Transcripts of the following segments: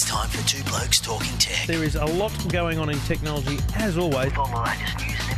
It's time for Two Blokes Talking Tech. There is a lot going on in technology, as always. All the latest news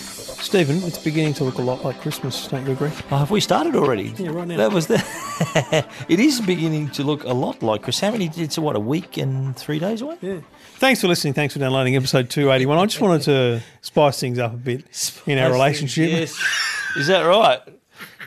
Stephen, it's beginning to look a lot like Christmas, don't you agree? Oh, have we started already? Yeah, right now. That was the. it is beginning to look a lot like Chris. How many? It's what a week and three days away. Yeah. Thanks for listening. Thanks for downloading episode 281. I just wanted to spice things up a bit in our relationship. Yes. Is that right?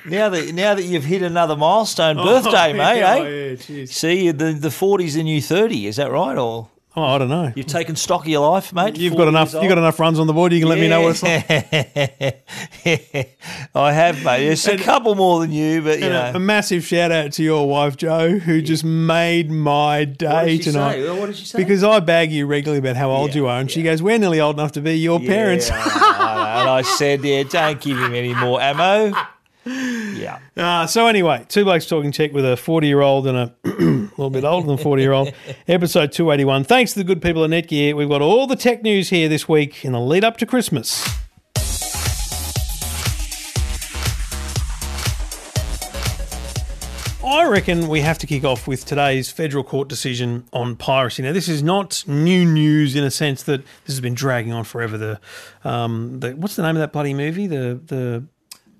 Now that now that you've hit another milestone birthday, Oh, mate. yeah, eh? oh, yeah, cheers. See, the the forty's the new thirty. Is that right? Or Oh, I don't know. you've taken stock of your life, mate? You've got enough. years You got enough runs on the board. You can let me know what it's like. I have, mate. It's a couple more than you, but you know. a, a massive shout out to your wife Joe, who just made my day she tonight. say? What did she say? Because I bag you regularly about how old Yeah, you are, and she goes, "We're nearly old enough to be your parents." Yeah, I and I said, yeah, don't give him any more ammo. Yeah. Uh, so anyway, two blokes talking tech with a forty-year-old and a little bit older than forty-year-old. episode two eighty-one. Thanks to the good people at Netgear, we've got all the tech news here this week in the lead up to Christmas. I reckon we have to kick off with today's federal court decision on piracy. Now, this is not new news in a sense that this has been dragging on forever. The, um, the what's the name of that bloody movie? The the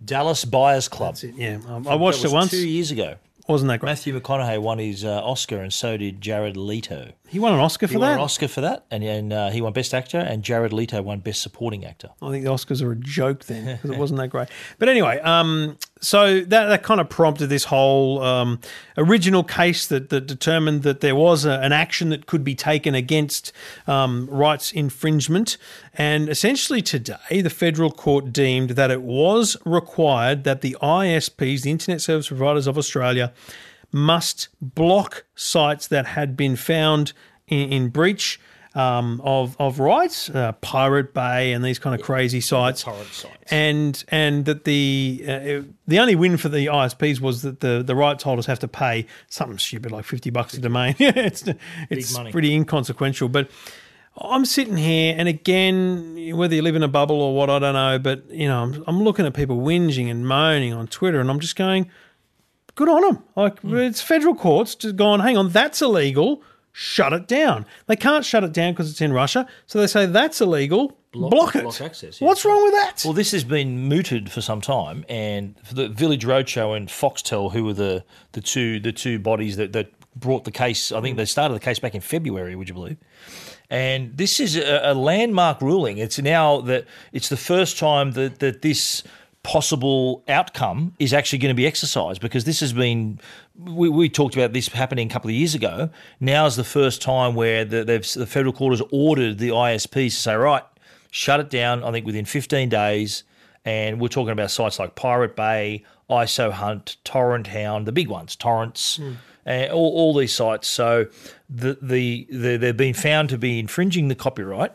Dallas Buyers Club. yeah, um, I watched That it once. two years ago. Wasn't that great? Matthew McConaughey won his uh, Oscar, and so did Jared Leto. He won an Oscar for that? He for won an Oscar for that, and, and uh, he won Best Actor, and Jared Leto won Best Supporting Actor. I think the Oscars are a joke then because it wasn't that great. But anyway, um, so that, that kind of prompted this whole um, original case that, that determined that there was a, an action that could be taken against um, rights infringement. And essentially today, the federal court deemed that it was required that the ISPs, the Internet Service Providers of Australia, must block sites that had been found in, in breach um, of of rights, uh, Pirate Bay, and these kind of crazy sites. torrent sites. And and that the uh, the only win for the ISPs was that the the rights holders have to pay something stupid like fifty bucks a domain. it's it's pretty inconsequential, but. I'm sitting here, and again, whether you live in a bubble or what, I don't know. But you know, I'm, I'm looking at people whinging and moaning on Twitter, and I'm just going, good on them. Like hmm. it's federal courts just gone, hang on, that's illegal. Shut it down. They can't shut it down because it's in Russia, so they say that's illegal. Block, it. block access, yeah. What's wrong with that? Well, this has been mooted for some time, and for the Village Roadshow and Foxtel, who were the, the two the two bodies that, that brought the case. I think they started the case back in February. Would you believe? And this is a, a landmark ruling. It's now that it's the first time that that this possible outcome is actually going to be exercised because this has been we, we talked about this happening a couple of years ago. Now is the first time where the, they've, the federal court has ordered the ISPs to say right shut it down I think within 15 days. And we're talking about sites like Pirate Bay ISO Hunt TorrentHound the big ones Torrentz and all, all these sites. So the, the, the they've been found to be infringing the copyright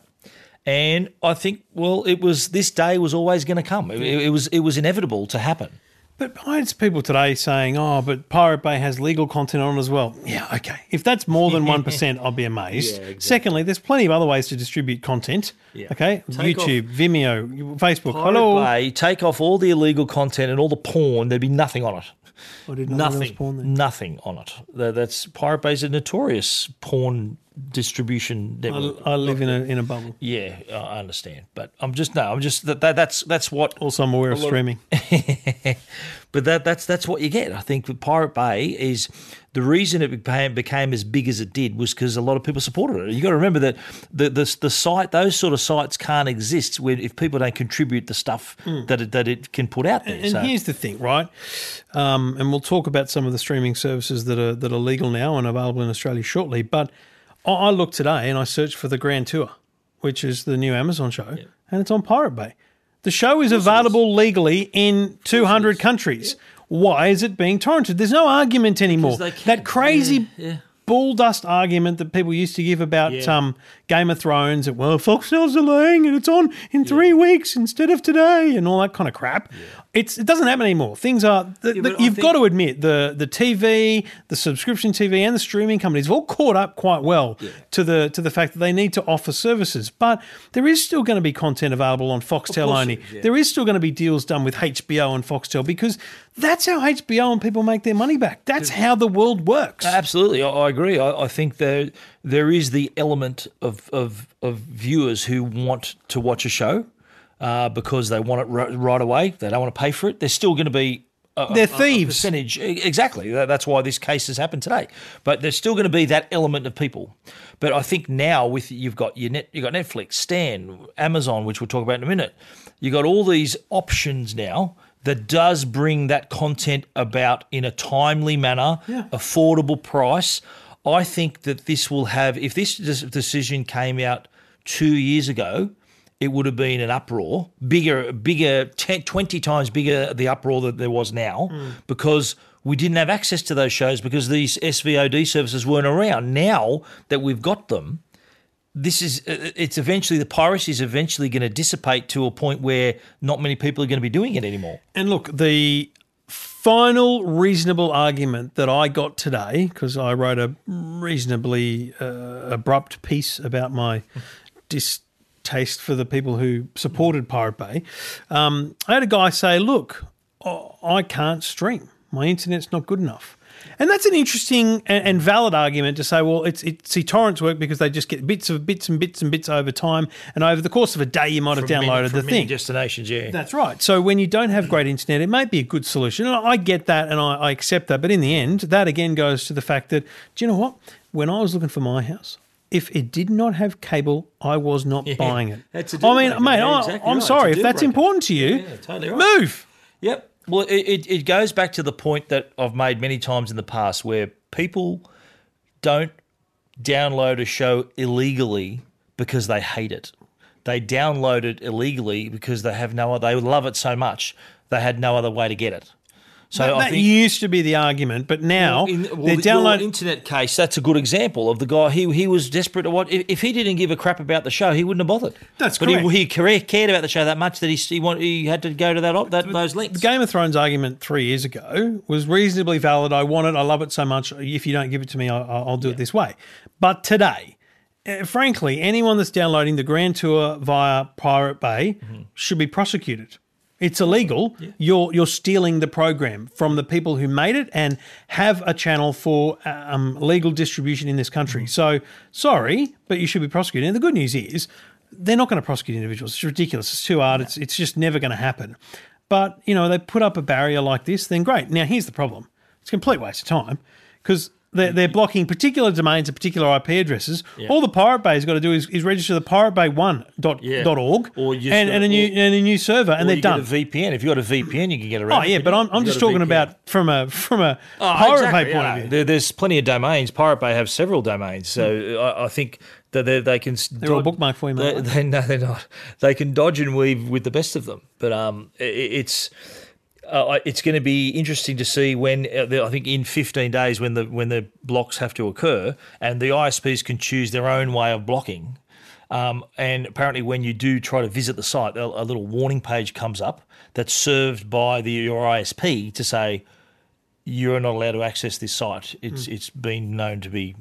and I think, well, it was this day was always going to come. It, it was it was inevitable to happen. But I had people today saying, "Oh, but Pirate Bay has legal content on as well." Yeah, okay. If that's more than one percent, I'll be amazed. Secondly, there's plenty of other ways to distribute content. Okay, Take YouTube, Vimeo, Facebook. Pirate Hello. Bay, take off all the illegal content and all the porn. There'd be nothing on it. Oh, I didn't know there was Nothing. Nothing on it. That's Pirate Bay's a notorious porn distribution network. I, I live in a in a bubble. yeah, I understand, but I'm just no. I'm just that, that that's that's what Also, I'm aware of streaming. but that that's that's what you get. I think with Pirate Bay is the reason it became became as big as it did was because a lot of people supported it. You got to remember that the, the the site those sort of sites can't exist when if people don't contribute the stuff that it, that it can put out there. Hmm. And so here's the thing, right? Um, and we'll talk about some of the streaming services that are that are legal now and available in Australia shortly. But I, looked today and I searched for the Grand Tour, which is the new Amazon show, and it's on Pirate Bay. The show is available legally in 200 countries. Why is it being torrented? There's no argument anymore. That crazy Yeah, yeah. bull dust argument that people used to give about Yeah. um, Game of Thrones. That, well, Foxtel's delaying and it's on in three weeks instead of today, and all that kind of crap. It's it doesn't happen anymore. Things are the, yeah, the, you've think- got to admit the the TV, the subscription TV, and the streaming companies have all caught up quite well to the to the fact that they need to offer services. But there is still going to be content available on Foxtel only. is, yeah. There is still going to be deals done with HBO and Foxtel because that's how HBO and people make their money back. That's how the world works. Absolutely, I, I agree. I, I think there there is the element of, of of viewers who want to watch a show uh, because they want it ri- right away. They don't want to pay for it. They're still going to be a, They're a- a thieves. percentage. Exactly. That's why this case has happened today. But there's still going to be that element of people. But I think now with you've got your net, you've got Netflix, Stan, Amazon, which we'll talk about in a minute. You've got all these options now that does bring that content about in a timely manner, affordable price. I think that this will have, if this decision came out two years ago, it would have been an uproar, bigger, bigger, 10, 20 times bigger the uproar that there was now, because we didn't have access to those shows because these SVOD services weren't around. Now that we've got them, this is uh, it's eventually the piracy is eventually going to dissipate to a point where not many people are going to be doing it anymore. And look, the final reasonable argument that I got today, because I wrote a reasonably uh, abrupt piece about my distaste for the people who supported Pirate Bay, um, I had a guy say, Look, I- I can't stream. My internet's not good enough. And that's an interesting and, and valid argument to say, well, it's it's see torrents work because they just get bits of bits and bits and bits over time, and over the course of a day, you might have From many- downloaded from the many thing. destinations, yeah. That's right. So when you don't have great internet, it might be a good solution. And I get that and I, I accept that. But in the end, that again goes to the fact that, do you know what? When I was looking for my house, if it did not have cable, I was not buying it. That's a deal I mean, breaker. mate, Yeah, I, exactly I'm right. sorry. If that's breaker. important to you, Yeah, totally right. move. Yep. Well, it, it, it goes back to the point that I've made many times in the past where people don't download a show illegally because they hate it. They download it illegally because they have no they love it so much they had no other way to get it. So That, I that used to be the argument, but now in, well, they're the- downloading. internet case. That's a good example of the guy. He he was desperate to watch. If, if he didn't give a crap about the show, he wouldn't have bothered. That's but correct. He, he care- cared about the show that much that he he, want, he had to go to that, that those The links. Game of Thrones argument three years ago was reasonably valid. I want it. I love it so much. If you don't give it to me, I, I'll do it this way. But today, eh, frankly, anyone that's downloading the Grand Tour via Pirate Bay Mm-hmm. should be prosecuted. It's illegal. You're you're stealing the program from the people who made it and have a channel for um, legal distribution in this country. So sorry, but you should be prosecuted. And the good news is they're not going to prosecute individuals. It's ridiculous. It's too hard. It's it's just never going to happen. But you know they put up a barrier like this, then great. Now here's the problem: it's a complete waste of time because. They're, they're blocking particular domains and particular IP addresses. All the Pirate Bay's got to do is, is register the piratebay1.org Yeah. org Or and, and, a new, and a new server, and they're you done. VPN. If you've got a VPN, you can get Oh around. it, yeah, but? I'm, I'm just talking about from a from a Oh, Pirate exactly, Bay point yeah. of view. There, there's plenty of domains. Pirate Bay have several domains, so I, I think that they, they can. They're all bookmarked for you, mate, They, they, no, they're not. They can dodge and weave with the best of them, but um, i it's. Uh, it's going to be interesting to see when uh, the, I think in 15 days when the when the blocks have to occur and the ISPs can choose their own way of blocking. Um, and apparently, when you do try to visit the site, a, a little warning page comes up that's served by the your ISP to say you're not allowed to access this site. It's it's been known to be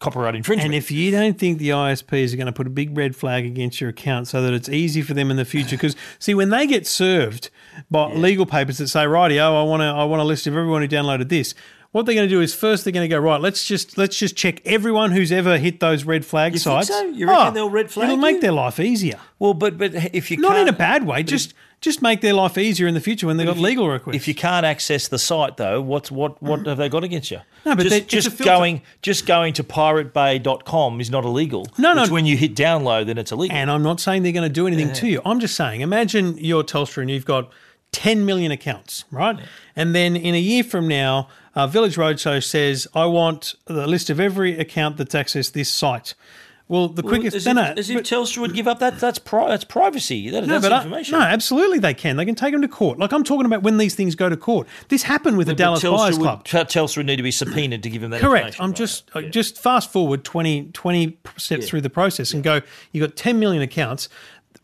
copyright infringement. And if you don't think the ISPs are going to put a big red flag against your account so that it's easy for them in the future, because see, when they get served by legal papers that say, "Rightio, I want to, I want a list of everyone who downloaded this," what they're going to do is first they're going to go right. Let's just let's just check everyone who's ever hit those red flag You think sites. so? You reckon oh, they'll red flag It'll make you? their life easier. well, but but if you Not can't, in a bad way. Just just make their life easier in the future when they've got legal requests. If you can't access the site though, what's what what have they got against you? No, but just, just going just going to piratebay.com is not illegal. No, no. It's when you hit download then it's illegal. And I'm not saying they're going to do anything to you. I'm just saying, imagine you're Telstra and you've got 10 million accounts, right? And then in a year from now, uh, Village Roadshow says, I want the list of every account that's accessed this site. Well, the quickest. as, if, no, as if but- Telstra would give up that. That's pri- that's privacy. That, no, that's but I- information. no, absolutely they can. They can take them to court. Like I'm talking about when these things go to court. This happened with the Dallas Telstra Buyers would, Club. Telstra would need to be subpoenaed to give them that. Correct. information. I'm Right. just uh, just fast forward 20, 20 steps through the process and go. You've got 10 million accounts.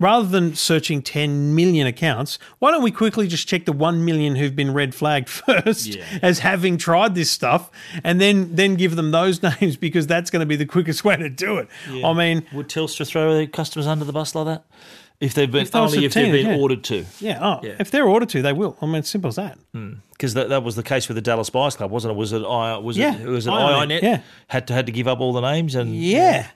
Rather than searching 10 million accounts, why don't we quickly just check the 1 million who've been red flagged first Yeah. as having tried this stuff and then then give them those names because that's going to be the quickest way to do it. I mean, Would Telstra throw their customers under the bus like that? If they've been If only if they've been yeah. ordered to, yeah, oh, Yeah. if they're ordered to, they will. I mean, it's simple as that. Hmm. because that, that was the case with the Dallas Buyers Club, wasn't it? Was it I was Yeah, it was it iiNet, iiNet? yeah. had to had to give up all the names and Yeah.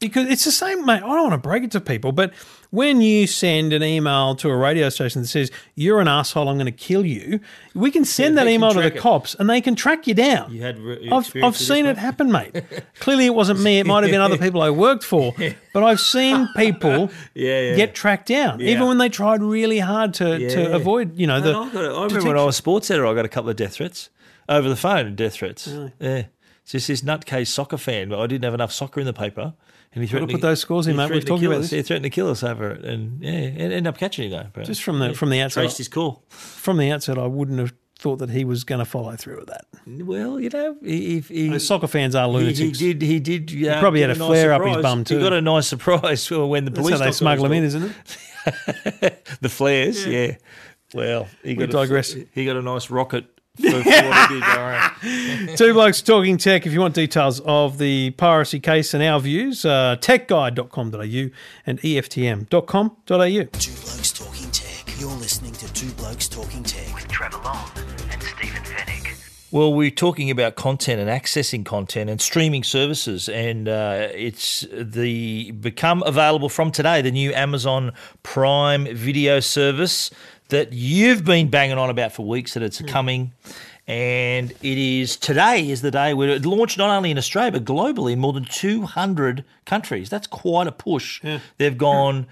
Because it's the same, mate. I don't want to break it to people, but when you send an email to a radio station that says, You're an asshole, I'm going to kill you, we can send Yeah, that email to the it. cops and they can track you down. You had re- I've, I've seen it happen, mate. Clearly, it wasn't me. It might have been other people I worked for, but I've seen people Yeah, yeah. get tracked down, Yeah. even when they tried really hard to, Yeah. to avoid, you know, the. I, got, I remember when I was sports editor, I got a couple of death threats over the phone. Death threats. Yeah, it's just this nutcase soccer fan. But I didn't have enough soccer in the paper, and he threatened to put to- those scores in, mate. We've threatened talked kill about us. this. He threatened to kill us over it, and yeah, it ended up catching you though. Just from the from the outset, traced his call. from the outset, I wouldn't have thought that he was going to follow through with that. Well, you know, he, he, soccer fans are lunatics. he did. He did. Yeah, probably had a nice flare up his bum too. He got a nice surprise when the That's police how they smuggle him in, isn't it? the flares. Yeah. Well, he got digress. A, he got a nice rocket. For, for what he did, all right. Two blokes talking tech. If you want details of the piracy case and our views, uh, techguide.com.au and EFTM.com.au. Two Blokes Talking Tech. You're listening to Two Blokes Talking Tech. with Trevor Long and Stephen Fenech. Well, we're talking about content and accessing content and streaming services, and uh, it's the become available from today the new Amazon Prime Video service that you've been banging on about for weeks that it's hmm. coming. And it is today is the day where it launched not only in Australia but globally in more than 200 countries. That's quite a push. They've gone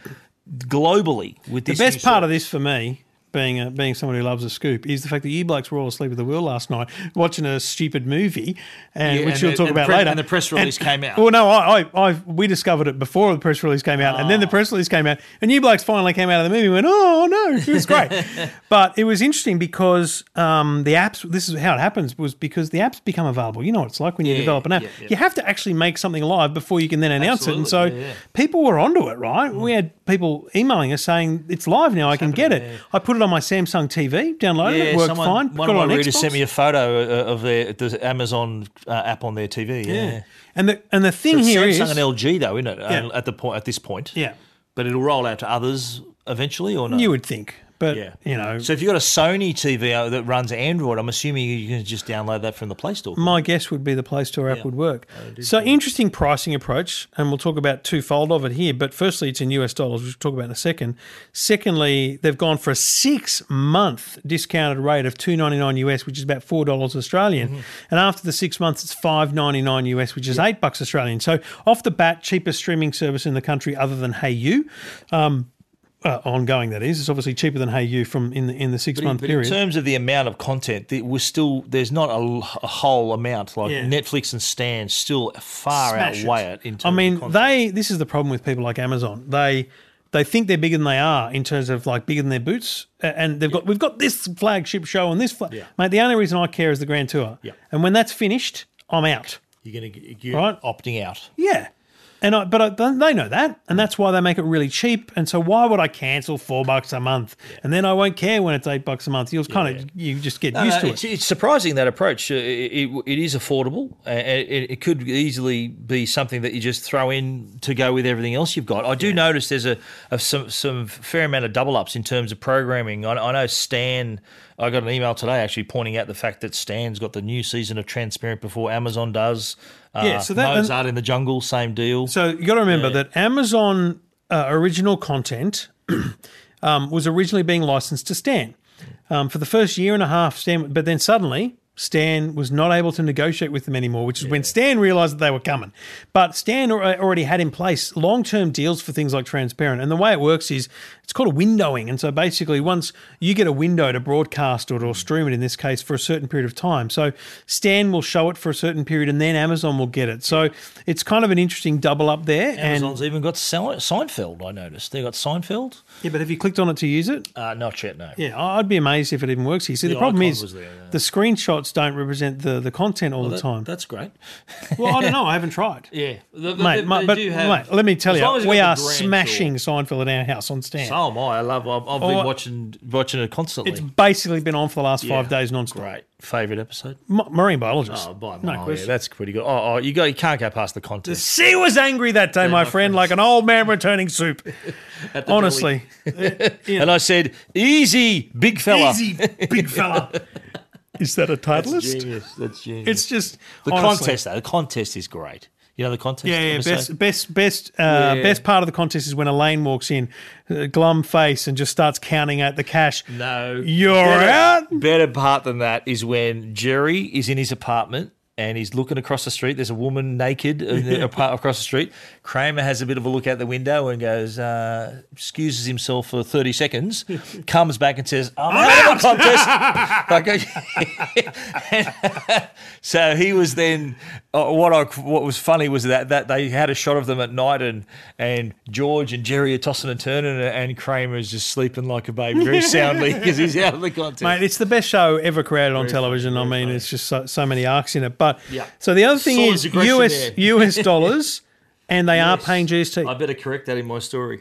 globally with The best part of this for me, being a, being someone who loves a scoop, is the fact that you blokes were all asleep at the wheel last night watching a stupid movie, and Yeah, which and we'll the- talk about pre- later. and the press release came out. Well, no, I, I, I, we discovered it before the press release came out, and then the press release came out, and you blokes finally came out of the movie and went, "Oh no, it was great." but it was interesting because um, the apps. This is how it happens was because the apps become available. You know what it's like when you develop an app. yeah, yeah. You have to actually make something live before you can then announce it, and so yeah, yeah. people were onto it. Right? We had people emailing us saying it's live now. I can get it. I put it on my Samsung TV, downloaded it, worked someone- fine. One of it on my readers Xbox. sent me a photo uh, of their the Amazon uh, app on their TV. Yeah, Yeah. And the and the thing It's here is Samsung and LG though, isn't it? Yeah. Uh, At the point at this point, yeah, But it'll roll out to others eventually, or no? you would think, but yeah, you know, So if you've got a Sony TV that runs Android, I'm assuming you can just download that from the Play Store. My guess would be the Play Store app Yeah. would work. So interesting pricing approach, and we'll talk about twofold of it here. But firstly, it's in US dollars, which we'll talk about in a second. Secondly, they've gone for a six month discounted rate of two ninety nine US, which is about four dollars Australian. Mm-hmm. And after the six months, it's five ninety nine US, which is eight bucks Australian. So off the bat, cheapest streaming service in the country other than Hey Um, uh, ongoing that is. It's obviously cheaper than Hayu from in the in the six month But period. in terms of the amount of content, there was still there's not a, a whole amount like Yeah. Netflix and Stan still far Smash outweigh it. in terms I mean, they. This is the problem with people like Amazon. They they think they're bigger than they are in terms of like bigger than their boots, and they've got we've got this flagship show and this. Fla- Yeah. Mate, the only reason I care is the Grand Tour. Yeah. And when that's finished, I'm out. you're going to you're Right. opting out. Yeah. And I, but I, they know that, and that's why they make it really cheap. And so, why would I cancel four bucks a month, and then I won't care when it's eight bucks a month? You'll kind of you just get No, used no, to it's, it. it's surprising that approach. Uh, It, it, it is affordable. It, it could easily be something that you just throw in to go with everything else you've got. I do notice there's a, a some some fair amount of double ups in terms of programming. I, I know Stan. I got an email today actually pointing out the fact that Stan's got the new season of Transparent before Amazon does. Uh, Yeah, so that- Mozart in the Jungle, same deal. So you got to remember that Amazon uh, original content um, was originally being licensed to Stan um, for the first year and a half. Stan, but then suddenly Stan was not able to negotiate with them anymore, which is when Stan realized that they were coming. But Stan already had in place long term deals for things like transparent. And the way it works is it's called a windowing. And so basically, once you get a window to broadcast or to stream it in this case for a certain period of time, so Stan will show it for a certain period and then Amazon will get it. So it's kind of an interesting double up there. And Amazon's even got Seinfeld. I noticed they got Seinfeld. yeah, but have you clicked on it to use it? Uh, not yet, no. Yeah, I'd be amazed if it even works here. See, the, The problem is there, yeah. the screenshots don't represent the, the content all the That- time. That's great. Well, I don't know. I haven't tried. Yeah, The- the- Mate, they- mate, they but have- mate, let me tell as long as you, we are smashing Tour. Seinfeld in our house on Stan. So am I. I love. I've, I've Oh, been I- watching watching it constantly. it's basically been on for the last five days non-stop. Great favorite episode. Ma- Marine biologist. Oh, by no no, yeah, that's pretty good. Oh, oh, you go. You can't go past the The contest. sea was angry that day, my my friend, like an old man returning soup. At the Honestly, deli. and I said, "Easy, big fella." easy, big fella. Is that a That's titleist? genius. That's genius. It's just the honestly- contest. Though the contest is great. You know the contest. Is Yeah, yeah. Best, best, best, uh, Yeah. best part of the contest is when Elaine walks in, uh, glum face, and just starts counting out the cash. No, You're better, out? Better part than that is when Jerry is in his apartment and he's looking across the street. There's a woman naked the across the street. Kramer has a bit of a look out the window and goes, uh, excuses himself for 30 seconds, comes back and says, I'm, out, of the contest. Like, so he was then, uh, what I, what was funny was that, that they had a shot of them at night and, and George and Jerry are tossing and turning and, and Kramer is just sleeping like a baby very soundly because he's out of the contest. Mate, it's the best show ever created on television. I mean, it's just so, so many arcs in it. But Yeah. so the other thing is US. US dollars, and they are paying GST. I better correct that in my story.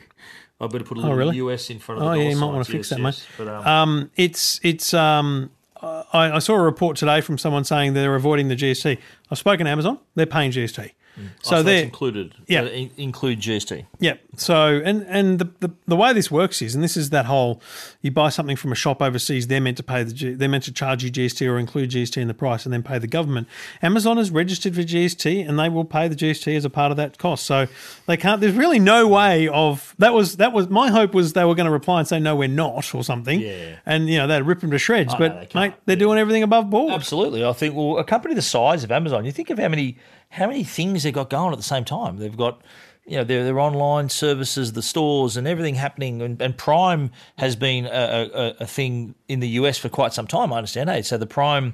I better put a little Oh, really? US in front of Oh the yeah, you might want to fix that, yes. mate. But, um, Um, it's it's um, I, I saw a report today from someone saying they're avoiding the GST. I've spoken to Amazon; they're paying GST. Oh, So that's they're included. Yeah. Uh, in- include GST. yeah. So and and the, the the way this works is, and this is that whole, you buy something from a shop overseas, they're meant to pay the G, they're meant to charge you GST or include GST in the price, and then pay the government. Amazon is registered for GST, and they will pay the GST as a part of that cost. So they can't. There's really no way of that was that was my hope was they were going to reply and say no, we're not or something. Yeah. And you know they'd rip them to shreds. but they mate, they're doing everything above board. Absolutely. I think well, a company the size of Amazon, you think of how many how many things they've got going at the same time. They've got you know their their online services, the stores, and everything happening. And, and Prime has been a, a, a thing in the US for quite some time. I understand. Hey, so the Prime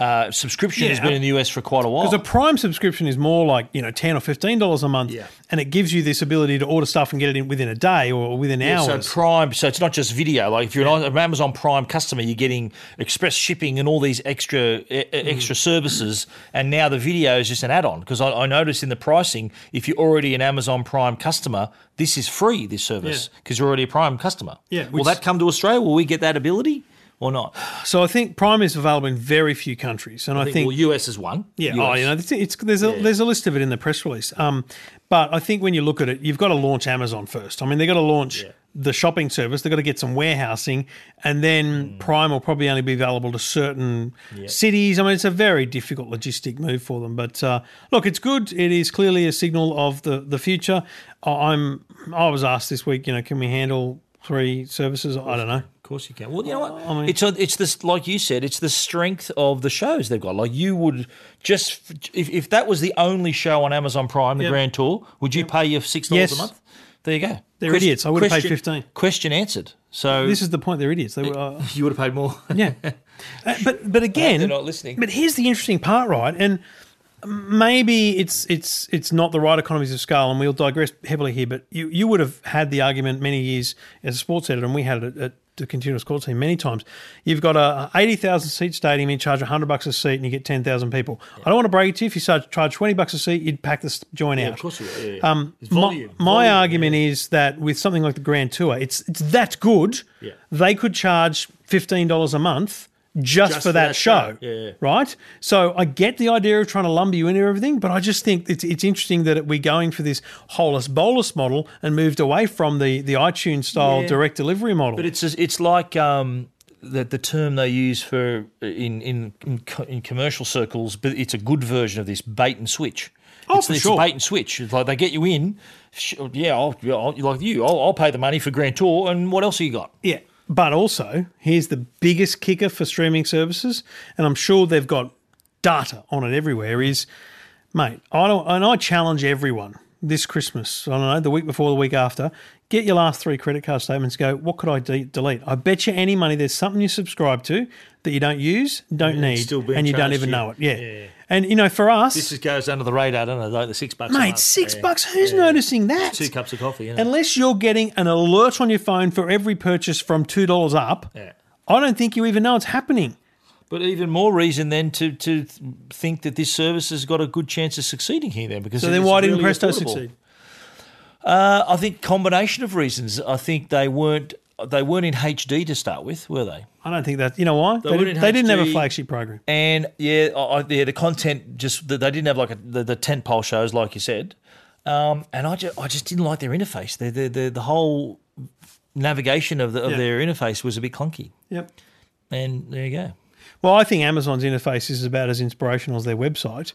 uh, subscription has been in the US for quite a while. Because a Prime subscription is more like you know ten or fifteen dollars a month, Yeah. and it gives you this ability to order stuff and get it in within a day or within Yeah, hours. So Prime, so it's not just video. Like if you're an Amazon Prime customer, you're getting express shipping and all these extra e- e- extra services. And now the video is just an add-on because I, I noticed in the pricing, if you're already an Amazon Prime customer, this is free. This service Yeah. because you're already a Prime customer. Yeah, Will that come to Australia? Will we get that ability or not? So I think Prime is available in very few countries, and I, think, well, US is one. yeah, US. oh, you know, it's, it's there's a there's a list of it in the press release. Um, but I think when you look at it, you've got to launch Amazon first. I mean, they've got to launch the shopping service. They've got to get some warehousing, and then Mm. Prime will probably only be available to certain cities. I mean, it's a very difficult logistic move for them. But uh, look, it's good. It is clearly a signal of the the future. I- I'm I was asked this week, you know, can we handle three services? I don't know. Of course you can. Well, you know what? it's a, it's this like you said. It's the strength of the shows they've got. Like you would just if, if that was the only show on Amazon Prime, the Yep. Grand Tour, would you pay your six dollars Yes. a month? There you go. They're idiots. I would have paid question- 15. Question answered. So This is the point. They're idiots. They were. Uh, you would have paid more. Yeah. Uh, but but again, they're not listening. But here's the interesting part, right? And maybe it's it's it's not the right economies of scale, and we'll digress heavily here. But you you would have had the argument many years as a sports editor, and we had it at the continuous call team many times. You've got a eighty thousand seat stadium, you charge hundred bucks a seat, and you get ten thousand people. I don't want to break it to you. If you charge, charge twenty bucks a seat, you'd pack this joint out. of course you would. Yeah, yeah. Um, my, volume. my Volume, argument is that with something like the Grand Tour, it's it's that good. Yeah. They could charge fifteen dollars a month just, for, for that, that show. show. Yeah, yeah. Right. So I get the idea of trying to lumber you into everything, but I just think it's it's interesting that we're going for this holus bolus model and moved away from the the iTunes style Yeah. direct delivery model. But it's it's like um, the the term they use for in in in, in commercial circles, but it's a good version of this bait and switch. Oh, it's, for it's sure. bait and switch. It's like they get you in. Yeah, I'll, I'll, like you, I'll, I'll pay the money for Grand Tour, and what else have you got? yeah. But also, here's the biggest kicker for streaming services, and I'm sure they've got data on it everywhere. Is mate, I don't, and I challenge everyone this Christmas. I don't know the week before, the week after. Get your last three credit card statements. Go. What could I de- delete? I bet you any money there's something you subscribe to that you don't use, don't need, still and you don't even you. know it. Yeah. Yeah. And you know, for us, This just goes under the radar, doesn't it? Like the six bucks. mate, six Yeah. bucks. Who's Yeah. noticing that? Two cups of coffee. Unless you're getting an alert on your phone for every purchase from two dollars up, Yeah. I don't think you even know it's happening. But even more reason then to to think that this service has got a good chance of succeeding here then because So then, why didn't Presto affordable. succeed? Uh, I think combination of reasons. I think they weren't they weren't in HD to start with, were they? I don't think that. You know why? They, were did, they didn't have a flagship program. And yeah, I, I- yeah, the content just they didn't have like a, the the tent pole shows like you said, um, and I just I just didn't like their interface. The the the, the whole navigation of the, of Yeah. their interface was a bit clunky. Yep. And there you go. Well, I think Amazon's interface is about as inspirational as their website,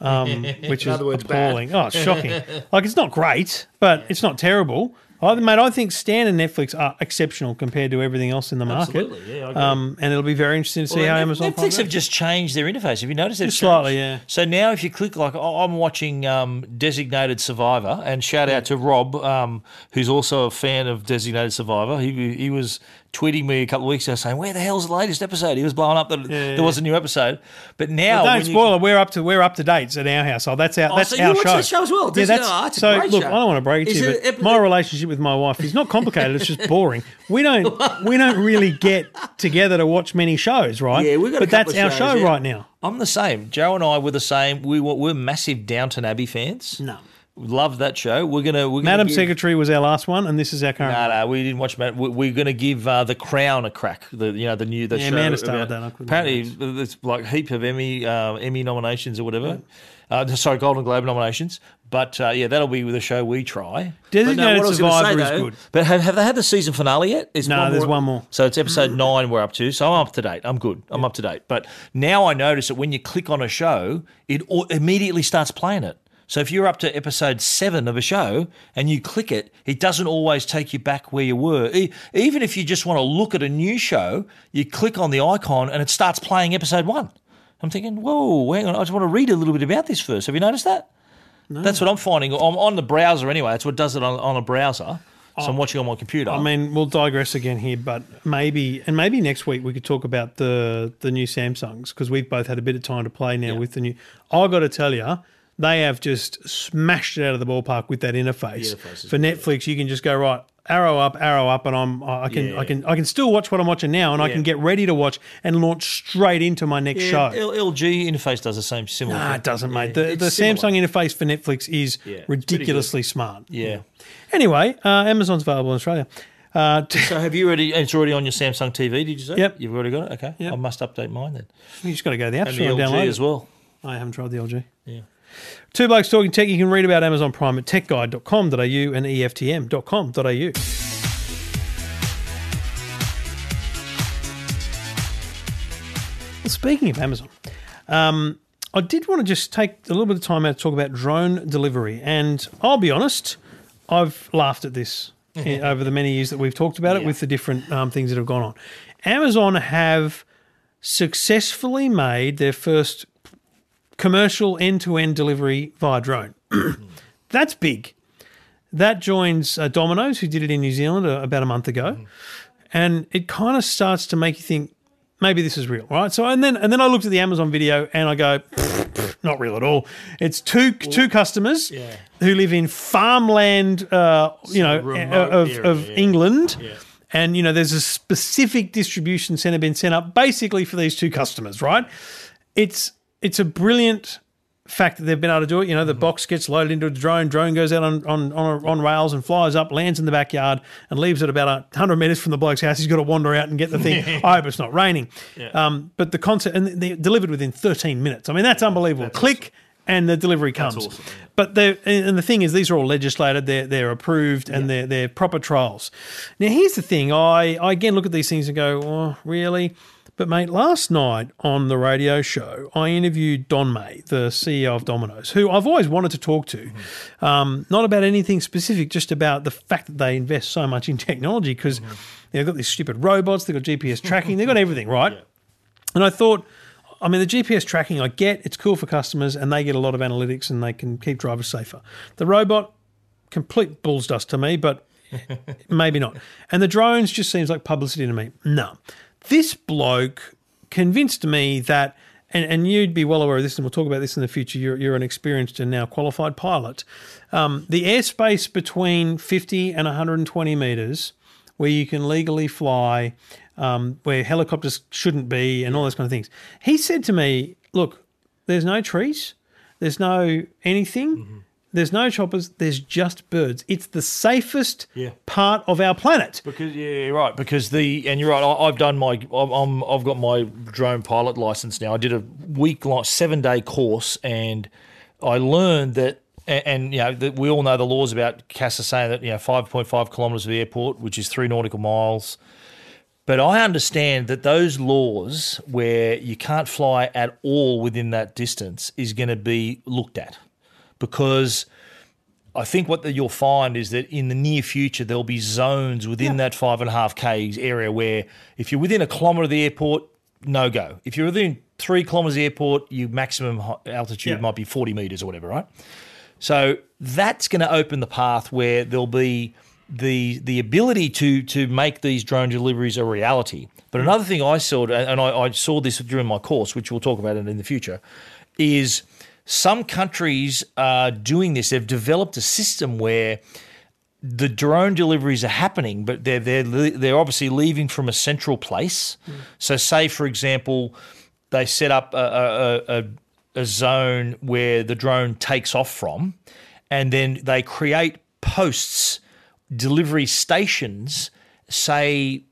um, which is words, bad. appalling. Oh, it's shocking. like it's not great, but it's not terrible. I, mate, I think Stan and Netflix are exceptional compared to everything else in the market. Absolutely, yeah. Um, and it'll be very interesting to see how Well, Amazon. Netflix have just changed their interface. Have you noticed? Just slightly, changed? yeah. So now, if you click like oh, I'm watching um, Designated Survivor, and shout out to Rob, um, who's also a fan of Designated Survivor. He he was tweeting me a couple of weeks ago saying, "Where the hell's the latest episode?" He was blowing up that yeah. there was a new episode. But now, Well, don't you- spoil it. We're up to we're up to dates at our household. Oh, that's our Oh, that's so you our watch show. that show as well? Yeah, that's, oh, that's so. look, show. I don't want to break it Is to you, it but ep- my relationship with my wife is not complicated. it's just boring. We don't we don't really get together to watch many shows, right? Yeah, we've got But that's our show yeah. right now. I'm the same. Joe and I were the same. We were we're massive Downton Abbey fans. No. Loved that show. We're gonna we're gonna Madam give- Secretary was our last one, and this is our current. No, no, we didn't watch. Mad- we- We're going to give uh, the Crown a crack. The you know the new the Yeah, show. Amanda started about- that. I couldn't Apparently, there's like a heap of Emmy uh, Emmy nominations or whatever. Uh, sorry, Golden Globe nominations. But uh, yeah, that'll be the show we try. Designated But no, what I was gonna Survivor say, is good. But have, have they had the season finale yet? Is No, there's one more. So it's episode nine we're up to. So I'm up to date. I'm good. I'm up to date. But now I notice that when you click on a show, it immediately starts playing it. So if you're up to episode seven of a show and you click it, it doesn't always take you back where you were. Even if you just want to look at a new show, you click on the icon and it starts playing episode one. I'm thinking, whoa, hang on, I just want to read a little bit about this first. Have you noticed that? That's what I'm finding. I'm on the browser anyway. That's what does it on, on a browser. So I'm oh, watching on my computer. I mean, we'll digress again here, but maybe and maybe next week we could talk about the the new Samsungs because we've both had a bit of time to play now with the new. I got to tell you, they have just smashed it out of the ballpark with that interface. interface For Netflix, you can just go right arrow up, arrow up, and I'm I can I can I can still watch what I'm watching now, and I can get ready to watch and launch straight into my next Yeah, show. L- LG interface does the same similar. Nah, thing. it doesn't, mate. Yeah, The, the similar. Samsung interface for Netflix is Yeah, ridiculously smart. Yeah. Anyway, uh, Amazon's available in Australia. Uh, So have you already? It's already on your Samsung TV. Did you say? Yep. You've already got it. Okay. Yep. I must update mine then. you just got to go to the App And Store the and LG download as it. well. I haven't tried the LG. Yeah. Two Blokes Talking Tech. You can read about Amazon Prime at techguide.com.au and EFTM.com.au. Well, speaking of Amazon, um, I did want to just take a little bit of time out to talk about drone delivery. And I'll be honest, I've laughed at this over the many years that we've talked about it Yeah. with the different um, things that have gone on. Amazon have successfully made their first commercial end-to-end delivery via drone. That's big. That joins uh, Domino's, who did it in New Zealand uh, about a month ago, and it kind of starts to make you think maybe this is real, right? So and then and then I looked at the Amazon video and I go, not real at all. It's two two customers Yeah. who live in farmland, uh, you know, of, area, of yeah. England. Yeah. And you know, there's a specific distribution center been set up basically for these two customers, right? It's it's a brilliant fact that they've been able to do it. You know, the box gets loaded into a drone, drone goes out on on on, on rails and flies up, lands in the backyard, and leaves it about hundred meters from the bloke's house. He's got to wander out and get the thing. I hope it's not raining. Um, but the concept and they delivered within 13 minutes. I mean, that's unbelievable. Click. And the delivery comes, awesome, yeah. but they and the thing is, these are all legislated. They're they're approved and they're they're proper trials. Now, here's the thing: I I again look at these things and go, oh, really? But mate, last night on the radio show, I interviewed Don Meij, the CEO of Domino's, who I've always wanted to talk to. Um, not about anything specific, just about the fact that they invest so much in technology because they've got these stupid robots, they've got GPS tracking, they've got everything, right? And I thought, I mean, the GPS tracking, I get it's cool for customers and they get a lot of analytics and they can keep drivers safer. The robot, complete bull's dust to me, but maybe not. And the drones just seems like publicity to me. No. This bloke convinced me that, and, and you'd be well aware of this, and we'll talk about this in the future. You're, you're an experienced and now qualified pilot. Um, the airspace between 50 and 120 meters, where you can legally fly, um, where helicopters shouldn't be, and all those kind of things. He said to me, Look, there's no trees, there's no anything. There's no choppers. There's just birds. It's the safest Yeah. part of our planet. Because yeah, you're right. Because the and you're right. I, I've done my. I'm, I'm. I've got my drone pilot license now. I did a week long, seven day course, and I learned that. And, and you know, that we all know the laws about CASA saying that you know 5.5 kilometres of the airport, which is three nautical miles. But I understand that those laws where you can't fly at all within that distance is going to be looked at because I think what that you'll find is that in the near future there'll be zones within that five and a half k's area where if you're within a kilometre of the airport, no go. If you're within three kilometres of the airport, your maximum altitude Yeah. might be 40 metres or whatever, right? So that's going to open the path where there'll be the the ability to to make these drone deliveries a reality. But mm. another thing I saw, and I, I saw this during my course, which we'll talk about it in the future, is some countries are doing this. They've developed a system where the drone deliveries are happening, but they're they're they're obviously leaving from a central place. Hmm. So, say for example, they set up a, a, a, a zone where the drone takes off from, and then they create posts, delivery stations, say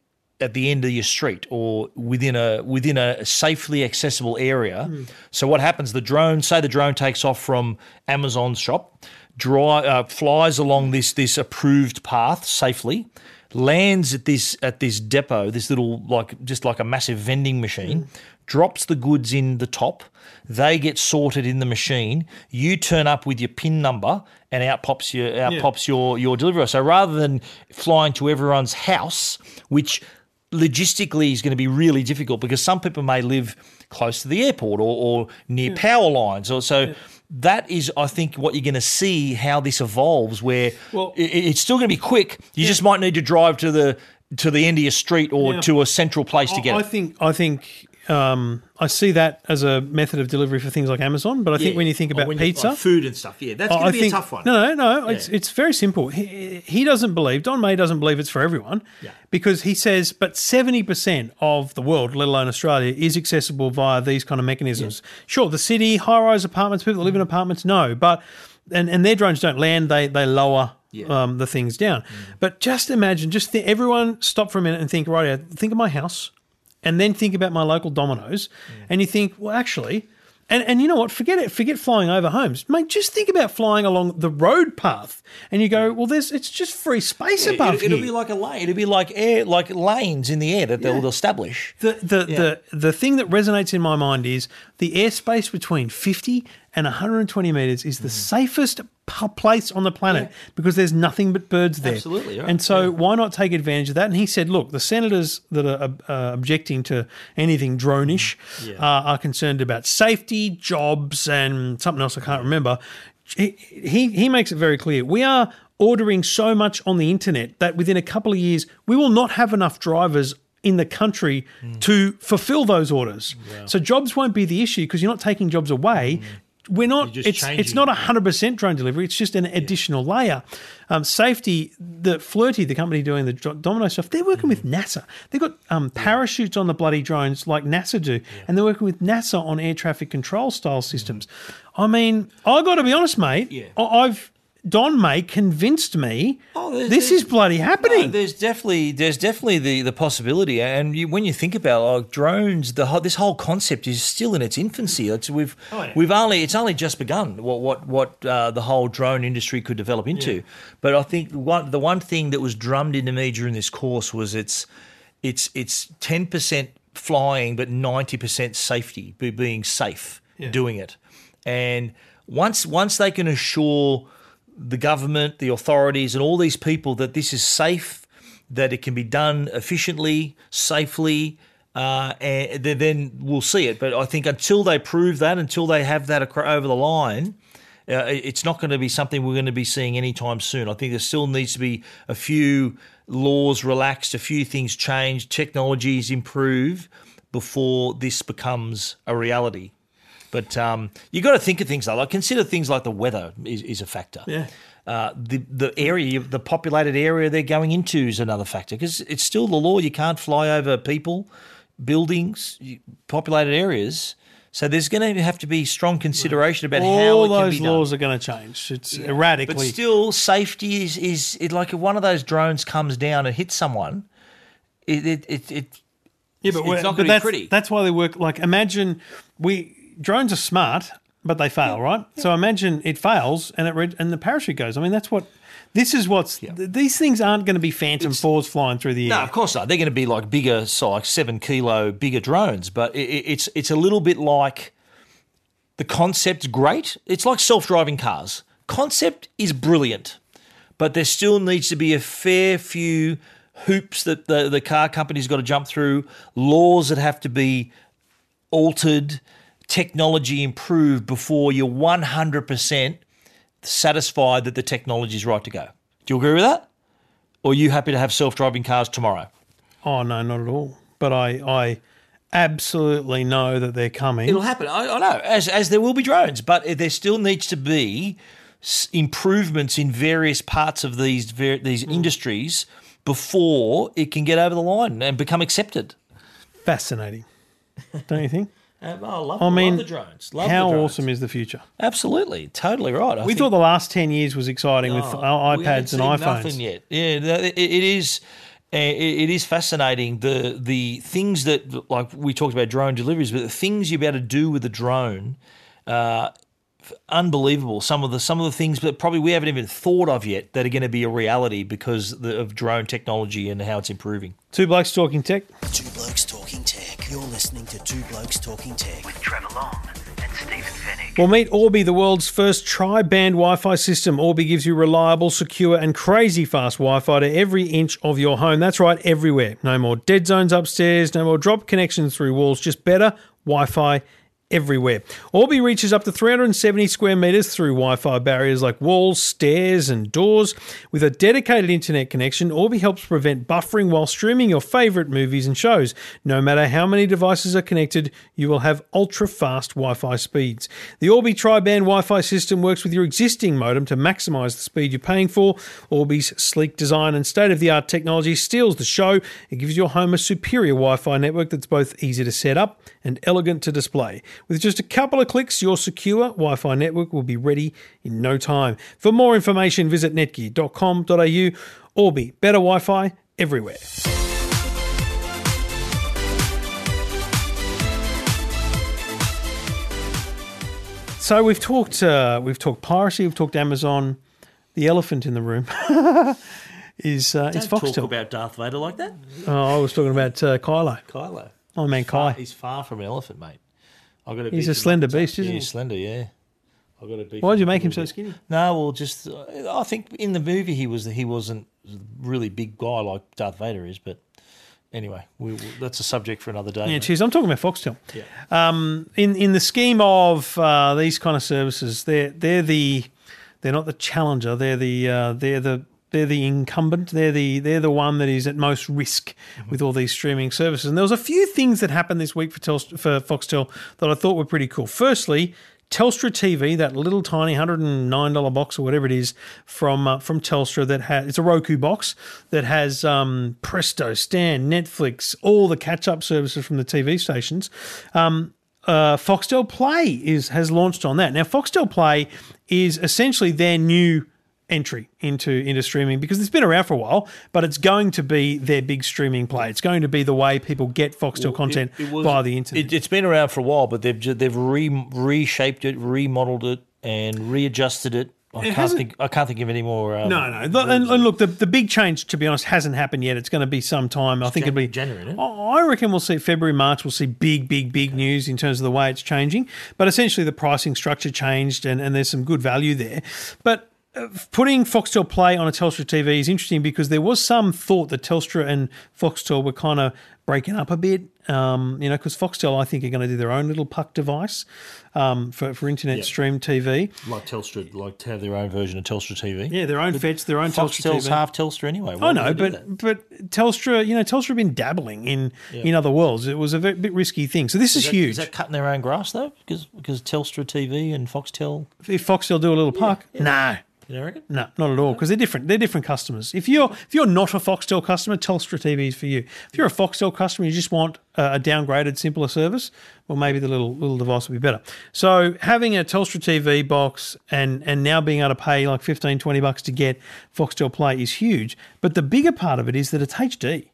at the end of your street or within a within a safely accessible area. So what happens? The drone, say the drone takes off from Amazon's shop, dry, uh, flies along this this approved path safely, lands at this at this depot, this little like just like a massive vending machine, drops the goods in the top. They get sorted in the machine. You turn up with your pin number, and out pops your out Yeah. pops your your delivery. So rather than flying to everyone's house, which logistically is going to be really difficult because some people may live close to the airport or, or near hmm. power lines, or so. That is, I think, what you're going to see how this evolves. Where Well- i- it's still going to be quick. You just might need to drive to the to the end of your street or Yeah. to a central place to get I it. think I think um, I see that as a method of delivery for things like Amazon. But I think when you think about pizza, food and stuff, yeah, that's I think a tough one. No, no, no. It's it's very simple. He, he doesn't believe Don Meij doesn't believe it's for everyone, because he says, but seventy percent of the world, let alone Australia, is accessible via these kind of mechanisms. Sure, the city, high-rise apartments, people that live in apartments, no, but and and their drones don't land; they they lower. Um, the things down, but just imagine, just th- everyone stop for a minute and think. Right, think of my house, and then think about my local Domino's, and you think, well, actually, and and you know what? Forget it. Forget flying over homes, mate. Just think about flying along the road path, and you go, well, there's it's just free space above you. It, will here. be like a lane. It'll be like air, like lanes in the air that they'll establish. the the, the the thing that resonates in my mind is the airspace between 50 and 120 meters is the Mm. safest p- place on the planet because there's nothing but birds there. Absolutely, right. And so why not take advantage of that? And he said, look, the senators that are uh, objecting to anything drone-ish Mm. uh, are concerned about safety, jobs, and something else I can't remember. He, he he makes it very clear. We are ordering so much on the internet that within a couple of years we will not have enough drivers in the country to fulfill those orders. So jobs won't be the issue because you're not taking jobs away. We're not. It's it's not it. hundred percent drone delivery. It's just an additional layer. Um, safety. The Flirtey, the company doing the Domino stuff, they're working with NASA. They've got um, parachutes on the bloody drones like NASA do, and they're working with NASA on air traffic control style systems. I mean, I got to be honest, mate. Yeah. I- I've Don Meij convinced me. Oh, there's- this there's- is bloody happening. No, there's definitely there's definitely the, the possibility, and you, when you think about like drones, the whole, this whole concept is still in its infancy. It's, we've we've only it's only just begun what what what uh, the whole drone industry could develop into. But I think one, the one thing that was drummed into me during this course was it's it's it's ten percent flying, but ninety percent safety, be being safe doing it. And once once they can assure the government, the authorities, and all these people that this is safe, that it can be done efficiently, safely, uh, and then- we'll see it. But I think until they prove that, until they have that over the line, uh, it's not going to be something we're going to be seeing anytime soon. I think there still needs to be a few laws relaxed, a few things changed, technologies improve before this becomes a reality. But um, you got to think of things like, like consider things like the weather is, is a factor. Yeah. Uh, the the area, the populated area they're going into is another factor because it's still the law. You can't fly over people, buildings, populated areas. So there's going to have to be strong consideration about how All can those be done. laws are going to change. It's But erratically. But still, safety is is it like if one of those drones comes down and hits someone, it it it, it yeah, but, it's not but gonna be that's, pretty. That's why they work. Like, imagine we drones are smart, but they fail, right? So imagine it fails and it red, and the parachute goes. I mean, that's what. This is what's. th- these things aren't going to be Phantom fours flying through the air. No, of course not. They're going to be like bigger, so like seven kilo bigger drones. But it, it- it's it's a little bit like the concept's great. It's like self driving cars. Concept is brilliant, but there still needs to be a fair few hoops that the the car company's got to jump through, laws that have to be altered, technology improved before you're one hundred percent satisfied that the technology is right to go. Do you agree with that? Or are you happy to have self driving cars tomorrow? Oh no, not at all. But I, I absolutely know that they're coming. It'll happen. I, I know, as as there will be drones, but there still needs to be improvements in various parts of these these hmm. industries before it can get over the line and become accepted. Fascinating, don't you think? I love, I mean, the drones. Love How the drones. awesome is the future? Absolutely, totally right. I We think- thought the last ten years was exciting with Oh, our iPads and iPhones. Nothing yet. Yeah, it, it is. uh, It, it is fascinating the the things that like we talked about drone deliveries, but the things you're able to do with the drone, uh, unbelievable. Some of the some of the things that probably we haven't even thought of yet that are going to be a reality because of drone technology and how it's improving. Two blokes talking tech. Two Blokes Talking Tech. You're listening to Two Blokes Talking Tech. with Trevor Long and Stephen Fenech. Well, meet Orbi, the world's first tri-band Wi-Fi system. Orbi gives you reliable, secure, and crazy fast Wi-Fi to every inch of your home. That's right, everywhere. No more dead zones upstairs. No more drop connections through walls. Just better Wi-Fi everywhere. Orbi reaches up to 370 square meters through Wi-Fi barriers like walls, stairs, and doors. With a dedicated internet connection, Orbi helps prevent buffering while streaming your favorite movies and shows. No matter how many devices are connected, you will have ultra-fast Wi-Fi speeds. The Orbi tri-band Wi-Fi system works with your existing modem to maximize the speed you're paying for. Orbi's sleek design and state-of-the-art technology steals the show. It gives your home a superior Wi-Fi network that's both easy to set up and elegant to display. With just a couple of clicks, your secure Wi Fi network will be ready in no time. For more information, visit netgear.com.au. Orbi, better Wi Fi everywhere. So we've talked, uh, we've talked piracy, we've talked Amazon. The elephant in the room is uh, is Don't Foxtel. talk about Darth Vader like that, oh, I was talking about uh, Kylo. Kylo. Oh man, Kai. he's far from an elephant, mate. I got to. He's a slender beast, isn't yeah, he? He's slender, yeah. I got to. Why did you make him so skinny? No, well, just uh, I think in the movie he was he wasn't a really big guy like Darth Vader is, but anyway, we, we- that's a subject for another day. Yeah, mate. cheers. I'm talking about Foxtel. Um, in in the scheme of uh, these kind of services, they're they're the they're not the challenger. They're the uh, they're the they're the incumbent. They're the they're the one that is at most risk with all these streaming services. And there was a few things that happened this week for Telstra, for Foxtel that I thought were pretty cool. Firstly. Telstra TV, that little tiny hundred and nine dollar box or whatever it is from uh, from Telstra, that has it's a Roku box that has um, Presto, Stan, Netflix, all the catch up services from the TV stations. Um, uh, Foxtel Play is has launched on that. Now, Foxtel Play is essentially their new entry into into streaming because it's been around for a while, but it's going to be their big streaming play. It's going to be the way people get Foxtel content It- it was- via the internet. It, it's been around for a while, but they've they've re, reshaped it, remodeled it, and readjusted it I can't hasn't- think. I can't think of any more. Um, No, no. The- And, and look, the, the big change, to be honest, hasn't happened yet. It's going to be some time. I think Jan- it'll be January, it? I reckon we'll see February, March. We'll see big, big, big news in terms of the way it's changing. But essentially, the pricing structure changed, and, and there's some good value there. But putting Foxtel Play on a Telstra TV is interesting because there was some thought that Telstra and Foxtel were kind of breaking up a bit. Um, you know, because Foxtel, I think, are going to do their own little puck device um, for for internet stream TV. like Telstra, like to have their own version of Telstra TV. Yeah, their own fetch, their own Telstra Foxtel's TV. half Telstra anyway. I know, would they do but but Telstra, you know, Telstra have been dabbling in in other worlds. It was a bit, bit risky thing. So this is, Is that- huge. Is that cutting their own grass though? Because because Telstra TV and Foxtel, if Foxtel do a little puck, no. You reckon? No, not at all, because they're different. They're different customers. If you're if you're not a Foxtel customer, Telstra TV is for you. If you're a Foxtel customer, you just want a, downgraded, simpler service. Well, maybe the little little device will be better. So having a Telstra TV box and and now being able to pay like 15, 20 bucks to get Foxtel Play is huge. But the bigger part of it is that it's HD.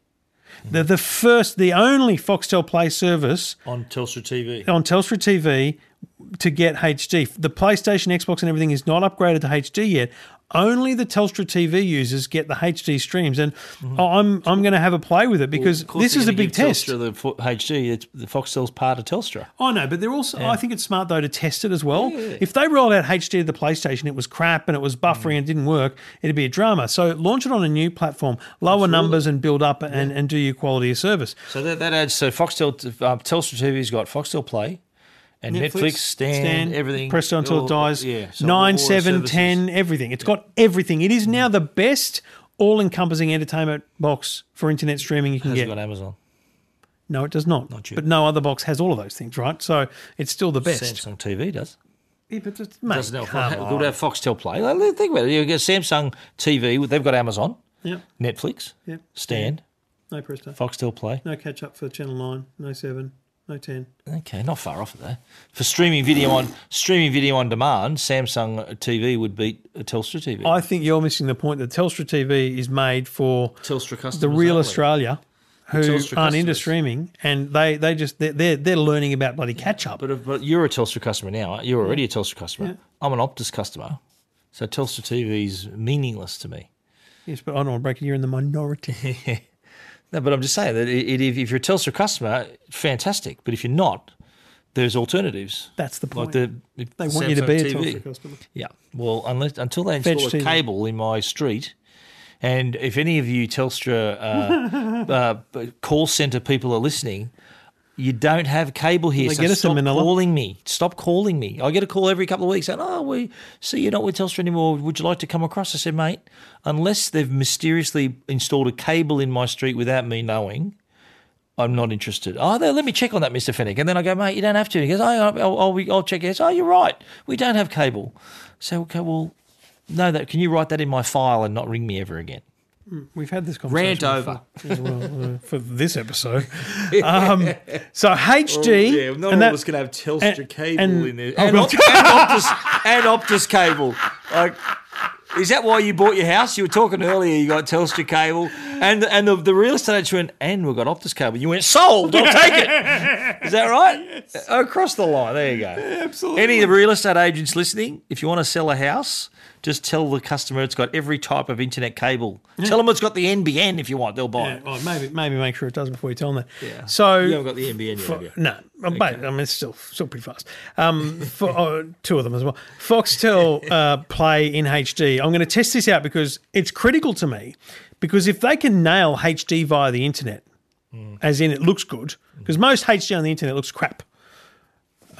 Mm-hmm. The the first, the only Foxtel Play service On Telstra TV. on Telstra TV to get HD. The PlayStation, Xbox, and everything is not upgraded to HD yet. Only the Telstra TV users get the HD streams, and I'm I'm going to have a play with it because Mm-hmm. Course this is a big test. Telstra the fo- HD. It's, the Foxtel's part of Telstra. I know, but they're also. I think it's smart though to test it as well. If they rolled out HD to the PlayStation, it was crap and it was buffering and didn't work, it'd be a drama. So launch it on a new platform, lower numbers and build up and, and do your quality of service. So that, that adds. So Foxtel, uh, Telstra TV's got Foxtel Play, and Netflix, Stan, everything. Presto until it oh, dies. Yeah, so nine, seven, ten, everything. It's got everything. It is now the best all-encompassing entertainment box for internet streaming you can Has get. got Amazon, No, it does not. Not yet. but no other box has all of those things, right? So it's still the best. Samsung TV does. Yeah, but it's, mate, Doesn't have, come on. have Foxtel Play. Think about it. You get Samsung TV. They've got Amazon, Yep, Netflix, yep. Stan, No Presto. Foxtel Play. No catch up for Channel Nine. No Seven. No Ten. Okay, not far off of that. For streaming video on streaming video on demand, Samsung TV would beat a Telstra TV. I think you're missing the point that Telstra TV is made for Telstra customers. the real. Australia who aren't into streaming, and they they just they're they're, they're learning about bloody catch up. But, if- but you're a Telstra customer now. you? You're already a Telstra customer. I'm an Optus customer. So Telstra TV is meaningless to me. Yes, but I don't want to break it. You're in the minority. No, but I'm just saying that it, if, if you're a Telstra customer, fantastic. But if you're not, there's alternatives. That's the point. Like the if they want you to be a Telstra customer. Yeah. Well, unless until they Fetch install a TV. cable in my street, and if any of you Telstra uh, uh, call centre people are listening, you don't have cable here. They so get us stop calling me. Stop calling me. I get a call every couple of weeks saying, "Oh, we see you're not with Telstra anymore. Would you like to come across?" I said, "Mate, unless they've mysteriously installed a cable in my street without me knowing." I'm not interested. Oh, there, let me check on that, Mr. Fenech. And then I go, mate, you don't have to. He goes, oh, I'll, I'll, I'll check it. Oh, you're right. We don't have cable. So, okay, well, no, that can you write that in my file and not ring me ever again? We've had this conversation. Rant before. over. Yeah, well, uh, for this episode. Um, so HD. and that- going to have Telstra and- cable and- in there. And, Oh, Op- and, Optus, and Optus cable. Like, is that why you bought your house? You were talking earlier. You got Telstra cable, and and the, the real estate agent went, and we've got Optus cable. You went sold. I'll take it. Is that right? Across the line. There you go. absolutely. Any real estate agents listening, if you want to sell a house, just tell the customer it's got every type of internet cable. Tell them it's got the NBN if you want. They'll buy Yeah, it. well, maybe maybe make sure it does before you tell them that. Yeah. So You haven't got the NBN yet, for- have you? No, but I mean it's still still pretty fast. Um, for oh, two of them as well. Foxtel uh, Play in HD. I'm going to test this out because it's critical to me. Because if they can nail HD via the internet, Hmm. as in it looks good, because most HD on the internet looks crap.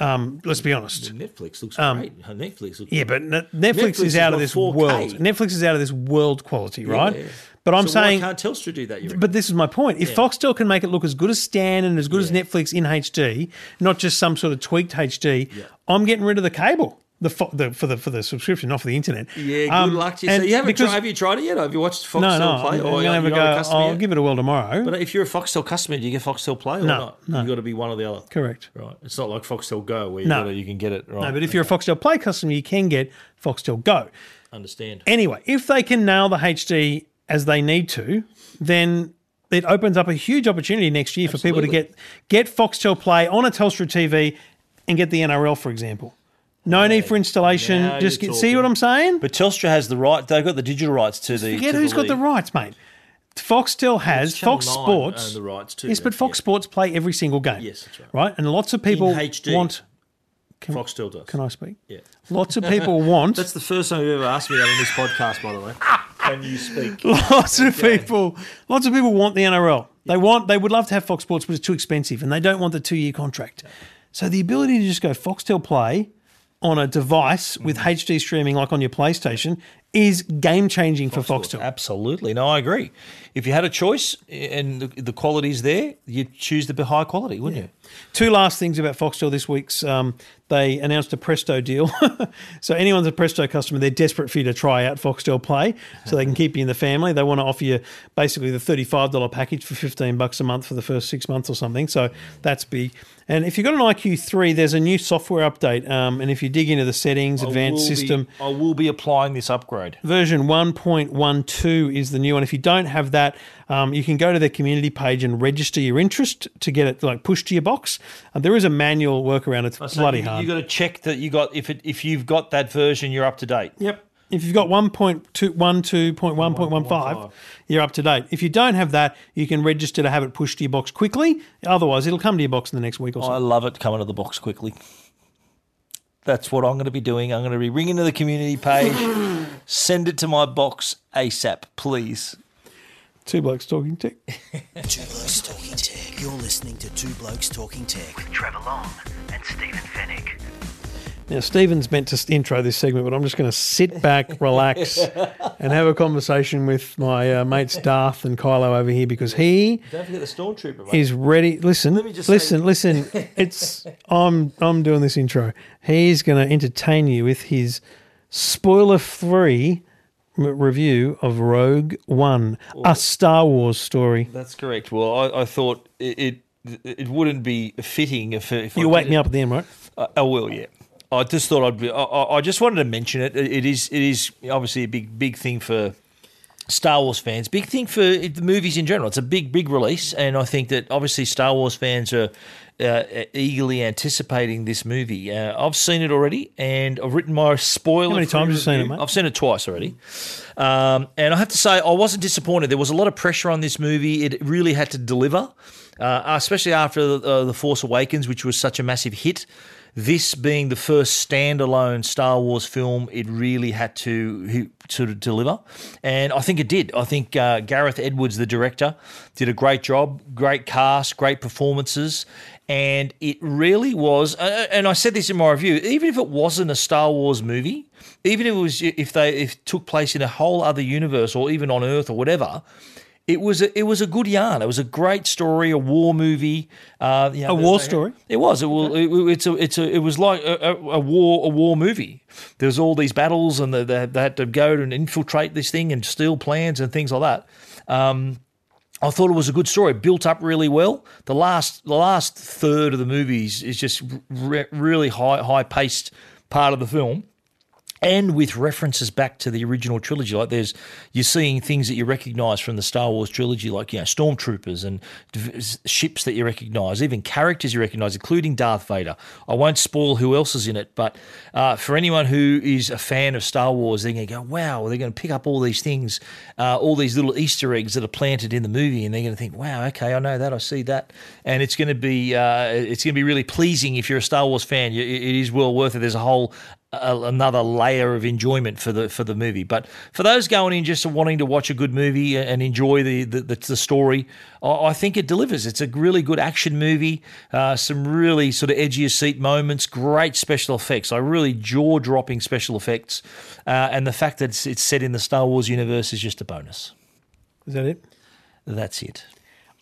Um, let's be honest. Netflix looks great. Netflix looks Yeah, but Net- Netflix, Netflix is out of this 4K. world. Netflix is out of this world quality, right? Yeah. But I'm So saying can't Telstra do that? But this is my point. If Foxtel can make it look as good as Stan and as good as Netflix in HD, not just some sort of tweaked HD, I'm getting rid of the cable. The, fo- the for the for the subscription, not for the internet. yeah, good Um, luck to you. So you haven't because- tried, have you tried it yet? Have you watched Foxtel No, no. Play? Or I'm gonna have a you're not go. customer I'll yet? give it a whirl tomorrow. But if you're a Foxtel customer, do you get Foxtel Play or No, not? no. You've got to be one or the other. Correct. Right. It's not like Foxtel Go where you, No. gotta, you can get it. Right. No, but if you're a Foxtel Play customer, you can get Foxtel Go. understand. Anyway, if they can nail the HD as they need to, then it opens up a huge opportunity next year for people to get get Foxtel Play on a Telstra TV and get the NRL, for example. No need for installation. Now Just you're get, see talking. what I'm saying? But Telstra has the right. They've got the digital rights to the. Forget to who's got the league. rights, mate. Foxtel has Channel Fox 9 Sports. own the rights too, Yes, yeah, but Fox yeah. Sports play every single game. Yes, that's right. Right, and lots of people HD. want. Foxtel does. Can I speak? Yeah. Lots of people want. That's the first time you've ever asked me that on this podcast, by the way. Can you speak? lots of people. Lots of people want the NRL. They want. They would love to have Fox Sports, but it's too expensive, and they don't want the two-year contract. So the ability to just go Foxtel Play on a device with Mm-hmm. HD streaming, like on your PlayStation, is game changing for Foxtel. Absolutely. No, I agree. If you had a choice and the, the quality's there, you'd choose the high quality, wouldn't you? Two last things about Foxtel this week's. Um, they announced a Presto deal. so anyone's a Presto customer, they're desperate for you to try out Foxtel Play so they can keep you in the family. They want to offer you basically the $35 package for 15 bucks a month for the first six months or something. So that's big. And if you've got an IQ3, there's a new software update. Um, and if you dig into the settings, advanced I system, Be, I will be applying this upgrade. version 1.12 is the new one. If you don't have that, um, you can go to their community page and register your interest to get it like pushed to your box. Uh, there is a manual workaround. It's bloody you, hard. You got to check that you got if it if you've got that version, you're up to date. Yep. If you've got 1.12.1.15, you're up to date. If you don't have that, you can register to have it pushed to your box quickly. Otherwise, it'll come to your box in the next week or so. I love it coming to the box quickly. That's what I'm going to be doing. I'm going to be ringing to the community page. send it to my box ASAP, please. Two blokes talking tech. Two Blokes Talking Tech. You're listening to Two Blokes Talking Tech. with Trevor Long and Stephen Fenech. Now, Stephen's meant to intro this segment, but I'm just going to sit back, relax, and have a conversation with my uh, mates Darth and Kylo over here because he Don't forget the stormtrooper. Mate. is ready. Listen, me just listen, listen. It's I'm I'm doing this intro. He's going to entertain you with his spoiler-free m- review of Rogue One, a Star Wars story. That's correct. Well, I, I thought it, it it wouldn't be fitting if if You I wake me up at the end, right? I, I will, yeah. I just thought I'd be. I, I I just wanted to mention it. It it is. It is obviously a big, big thing for Star Wars fans. Big thing for the movies in general. It's a big, big release, and I think that obviously Star Wars fans are uh, eagerly anticipating this movie. Uh, I've seen it already, and I've written my spoiler. How many times have you seen it, mate? I've seen it twice already. Um, and I have to say, I wasn't disappointed. There was a lot of pressure on this movie. It really had to deliver, uh, especially after uh, The Force Awakens, which was such a massive hit. This being the first standalone Star Wars film, it really had to sort of deliver. And I think it did. I think uh, Gareth Edwards, the director, did a great job, great cast, great performances. And it really was, uh, and I said this in my review, even if it wasn't a Star Wars movie, even if it was if they if it took place in a whole other universe or even on Earth or whatever, it was a, it was a good yarn. It was a great story, a war movie. Uh, you know, A war they- story? It was. It, was. it, it's a. It's a. It was like a, a, war. A war movie. There was all these battles, and they, they, they had to go and infiltrate this thing and steal plans and things like that. Um, I thought it was a good story, built up really well. The last, the last third of the movies is just re- really high, high paced part of the film, and with references back to the original trilogy. Like there's, you're seeing things that you recognise from the Star Wars trilogy, like you know stormtroopers and ships that you recognise, even characters you recognise, including Darth Vader. I won't spoil who else is in it, but uh, for anyone who is a fan of Star Wars, they're going to go, "Wow!" They're going to pick up all these things, uh, all these little Easter eggs that are planted in the movie, and they're going to think, "Wow, okay, I know that, I see that," and it's going to be, uh, it's going to be really pleasing if you're a Star Wars fan. It is well worth it. There's a whole a, another layer of enjoyment for the for the movie. But for those going in just wanting to watch a good movie and enjoy the the, the, the story, I, I think it delivers. It's a really good action movie. Uh, some really sort of edgy of seat moments. Great special effects. I really jaw dropping special effects, uh, and the fact that it's, it's set in the Star Wars universe is just a bonus. Is that it? That's it.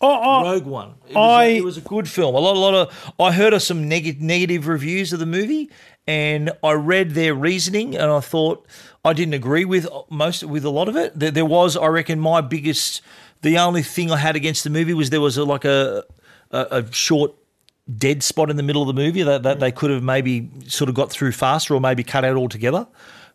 Oh, oh Rogue One. It was, I- a, it was a good film. A lot, a lot of. I heard of some neg- negative reviews of the movie, and I read their reasoning, and I thought I didn't agree with uh, most with a lot of it. There, there was, I reckon, my biggest. The only thing I had against the movie was there was a, like a, a a short dead spot in the middle of the movie that, that they could have maybe sort of got through faster or maybe cut out altogether.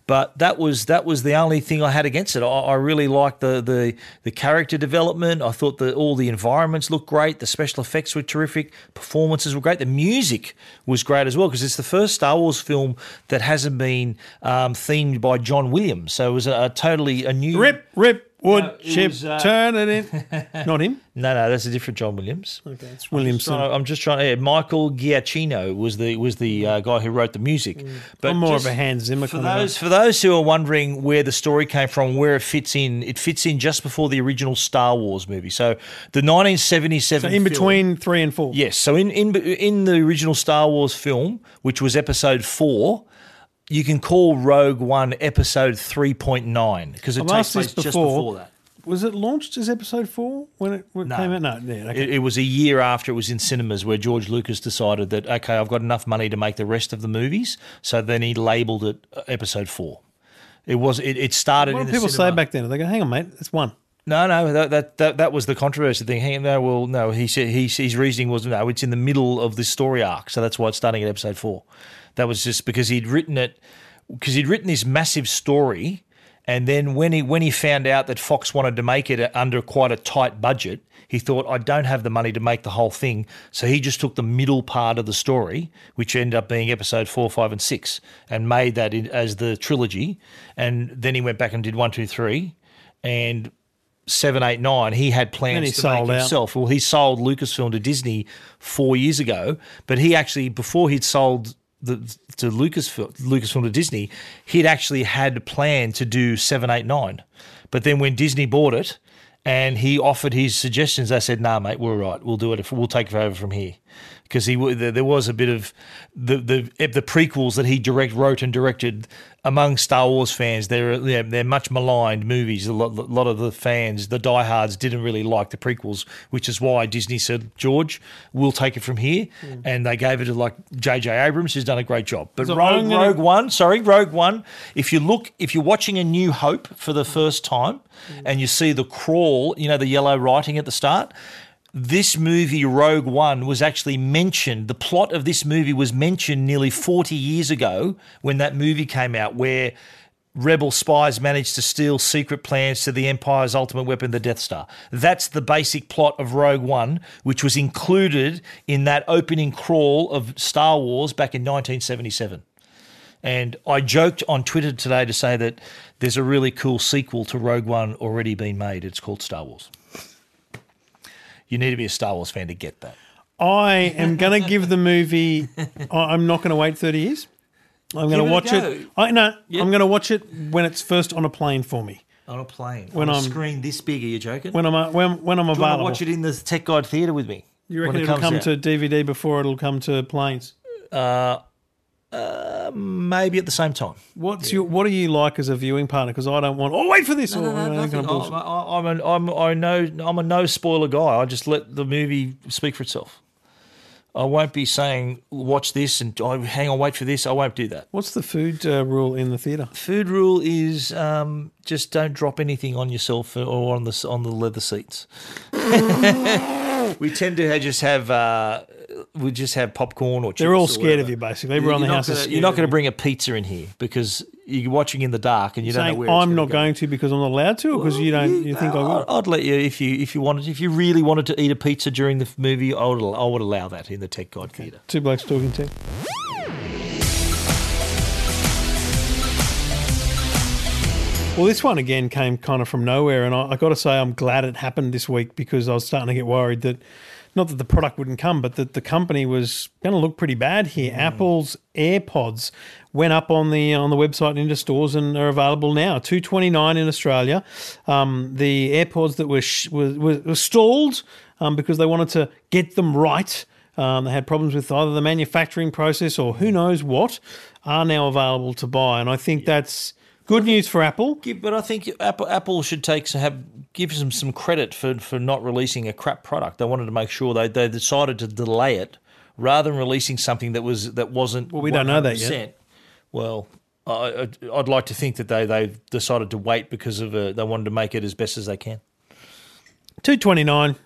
But that was that was the only thing I had against it. I, I really liked the, the the character development. I thought that all the environments looked great. The special effects were terrific. Performances were great. The music was great as well because it's the first Star Wars film that hasn't been um, themed by John Williams. So it was a, a totally a new Rip, rip, wood, No, chip, was, uh, turn it in. Not him. No, no, that's a different John Williams. Okay, it's Williamson. So I'm just trying. Yeah, Michael Giacchino was the was the uh, guy who wrote the music. But I'm more of a Hans Zimmer for kind of those for those who are wondering where the story came from, where it fits in, it fits in just before the original Star Wars movie. So the 1977 So in film- between three and four. Yes. So in, in in the original Star Wars film, which was Episode Four, you can call Rogue One Episode Three point nine because it I've takes place this just before. before that. Was it launched as episode four when it, when No. came out? No, yeah, okay. It, it was a year after it was in cinemas where George Lucas decided that okay, I've got enough money to make the rest of the movies. So then he labelled it uh, Episode Four. It was it, it started what in did people cinema. say back then? They go, "Hang on, mate, it's one." No, no, that that that, that was the controversy thing. Hang, on, no, well, no, he said he, his reasoning was no, it's in the middle of the story arc, so that's why it's starting at episode four. That was just because he'd written it because he'd written this massive story, and then when he when he found out that Fox wanted to make it under quite a tight budget, he thought I don't have the money to make the whole thing, so he just took the middle part of the story, which ended up being episode four, five, and six, and made that in, as the trilogy, and then he went back and did one, two, three, and seven, eight, nine, he had plans he to sold make out. himself. Well, he sold Lucasfilm to Disney four years ago, but he actually before he'd sold the to Lucasfilm, Lucasfilm to Disney, he'd actually had planned to do seven, eight, nine. But then when Disney bought it and he offered his suggestions, they said, "Nah, mate, we're right. We'll do it. If we'll take it over from here." Because he there was a bit of the the the prequels that he direct wrote and directed among Star Wars fans. They're they're, they're much maligned movies. A lot, lot of the fans, the diehards, didn't really like the prequels, which is why Disney said, "George, we'll take it from here," and they gave it to like J.J. Abrams, who's done a great job. But So Rogue, gonna- Rogue One, sorry, Rogue One. If you look, if you're watching A New Hope for the first time, and you see the crawl, you know the yellow writing at the start. This movie, Rogue One, was actually mentioned. The plot of this movie was mentioned nearly 40 years ago when that movie came out, where rebel spies managed to steal secret plans to the Empire's ultimate weapon, the Death Star. That's the basic plot of Rogue One, which was included in that opening crawl of Star Wars back in 1977. And I joked on Twitter today to say that there's a really cool sequel to Rogue One already been made. It's called Star Wars. You need to be a Star Wars fan to get that. I am going to give the movie. I- I'm not going to wait 30 years. I'm going Give to it watch go. it. I no. I'm going to watch it when it's first on a plane for me. On a plane. When on a I'm- screen this big, are you joking? When I'm uh, when when I'm Do you want to available. watch it in the Tech Guide Theatre with me? you reckon it it'll comes come out? to DVD before it'll come to planes? Maybe at the same time. What's your what do you like as a viewing partner? Because I don't want. Oh, wait for this. or, you know, that kind of. I, I, I'm, a, I'm, I know, I'm a no spoiler guy. I just let the movie speak for itself. I won't be saying, watch this and oh, hang on, wait for this. I won't do that. What's the food uh, rule in the theatre? Food rule is um, just don't drop anything on yourself or on the on the leather seats. we tend to just have uh, we just have popcorn or. Chips. They're all scared of you, basically. Everyone in the house gonna- scared You're not going to bring a pizza in here because you're watching in the dark and you don't know where. I'm not go. going to because I'm not allowed to, or because you don't. You think I will? I'd let you if you if you wanted if you really wanted to eat a pizza during the movie. I would I would allow that in the Tech Guide Theatre. Two blokes talking to. Well, this one again came kind of from nowhere, and I, I got to say I'm glad it happened this week because I was starting to get worried that not that the product wouldn't come, but that the company was going to look pretty bad here. Apple's AirPods went up on the on the website and into stores and are available now. Two twenty nine in Australia. Um, the AirPods that were sh- were, were, were stalled um, because they wanted to get them right. Um, they had problems with either the manufacturing process or who knows what are now available to buy, and I think that's good news for Apple. Yeah, but I think Apple Apple should take some have give them some credit for for not releasing a crap product. They wanted to make sure they they decided to delay it rather than releasing something that was that wasn't. Well, we don't know that yet. Well. I, I'd like to think that they they decided to wait because of uh, they wanted to make it as best as they can. Two twenty nine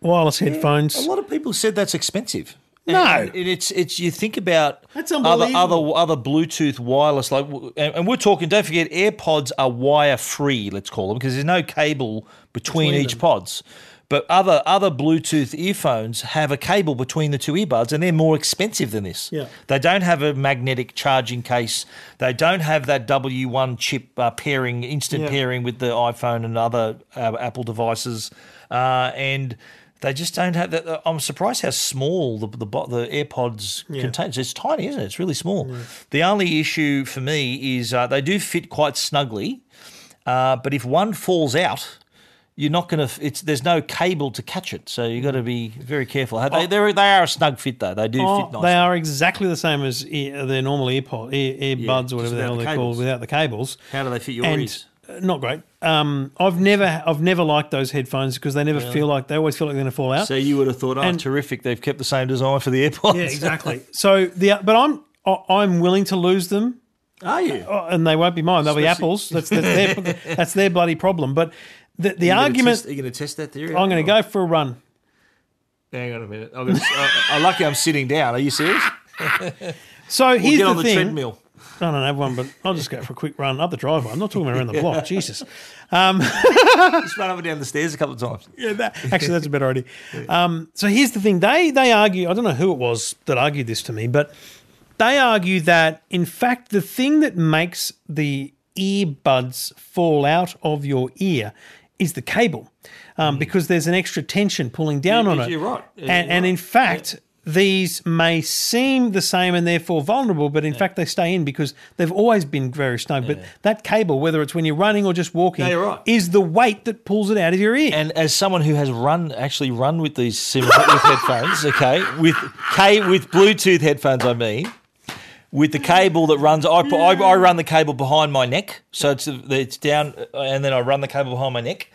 wireless headphones. A lot of people said that's expensive. And- No. and it's it's you think about other other other Bluetooth wireless like, and, we're talking. Don't forget, AirPods are wire free. Let's call them because there's no cable between, Between each them. pods. But other other Bluetooth earphones have a cable between the two earbuds, and they're more expensive than this. Yeah. They don't have a magnetic charging case. They don't have that W1 chip uh, pairing, instant Yeah. pairing with the iPhone and other uh, Apple devices, uh, and they just don't have that. I'm surprised how small the the, the AirPods contains. It's tiny, isn't it? It's really small. The only issue for me is uh, they do fit quite snugly, uh, but if one falls out. You're not going to. It's there's no cable to catch it, so you've got to be very careful. They they're, they are a snug fit though. They do Oh, fit nice. they are exactly the same as ear, their normal earpod, ear, earbuds, just or whatever the hell the they're called, without the cables. How do they fit your and ears? Uh, not great. Um, I've never, I've never liked those headphones because they never feel like they always feel like they're going to fall out. So you would have thought, oh, And- terrific! They've kept the same design for the AirPods. yeah, exactly. so the, but I'm, I- I'm willing to lose them. Are you? Oh, and they won't be mine. They'll be Apple's. That's, that's their that's their bloody problem. But the, the argument, Are you going to test that theory? I'm going to go for a run. Hang on a minute. I'm, gonna, I, I'm lucky I'm sitting down. Are you serious? So We'll here's get the on the thing. treadmill. I don't have one, but I'll just go for a quick run up the driveway. I'm not talking about around the block. Jesus. Just run up and down the stairs a couple of times. Yeah, that, actually, that's a better idea. Um, so here's the thing: they they argue. I don't know who it was that argued this to me, but they argue that in fact the thing that makes the earbuds fall out of your ear is the cable, um, because there's an extra tension pulling down You- on it. you're right. Yeah, and you're and in right. fact. These may seem the same and therefore vulnerable, but in fact they stay in because they've always been very snug. But that cable, whether it's when you're running or just walking, No, right. is the weight that pulls it out of your ear. And as someone who has run, actually run with these sim- with headphones, okay, with K with Bluetooth headphones, I mean, with the cable that runs, I, put, I, I run the cable behind my neck, so it's it's down, uh, and then I run the cable behind my neck,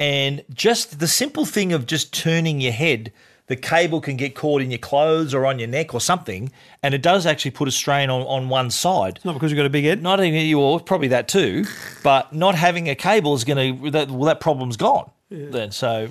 and just the simple thing of just turning your head. The cable can get caught in your clothes or on your neck or something, and it does actually put a strain on, on one side. Not because you've got a big head. Not even you, well, probably that too, but not having a cable is going to that well that problem's gone. Then so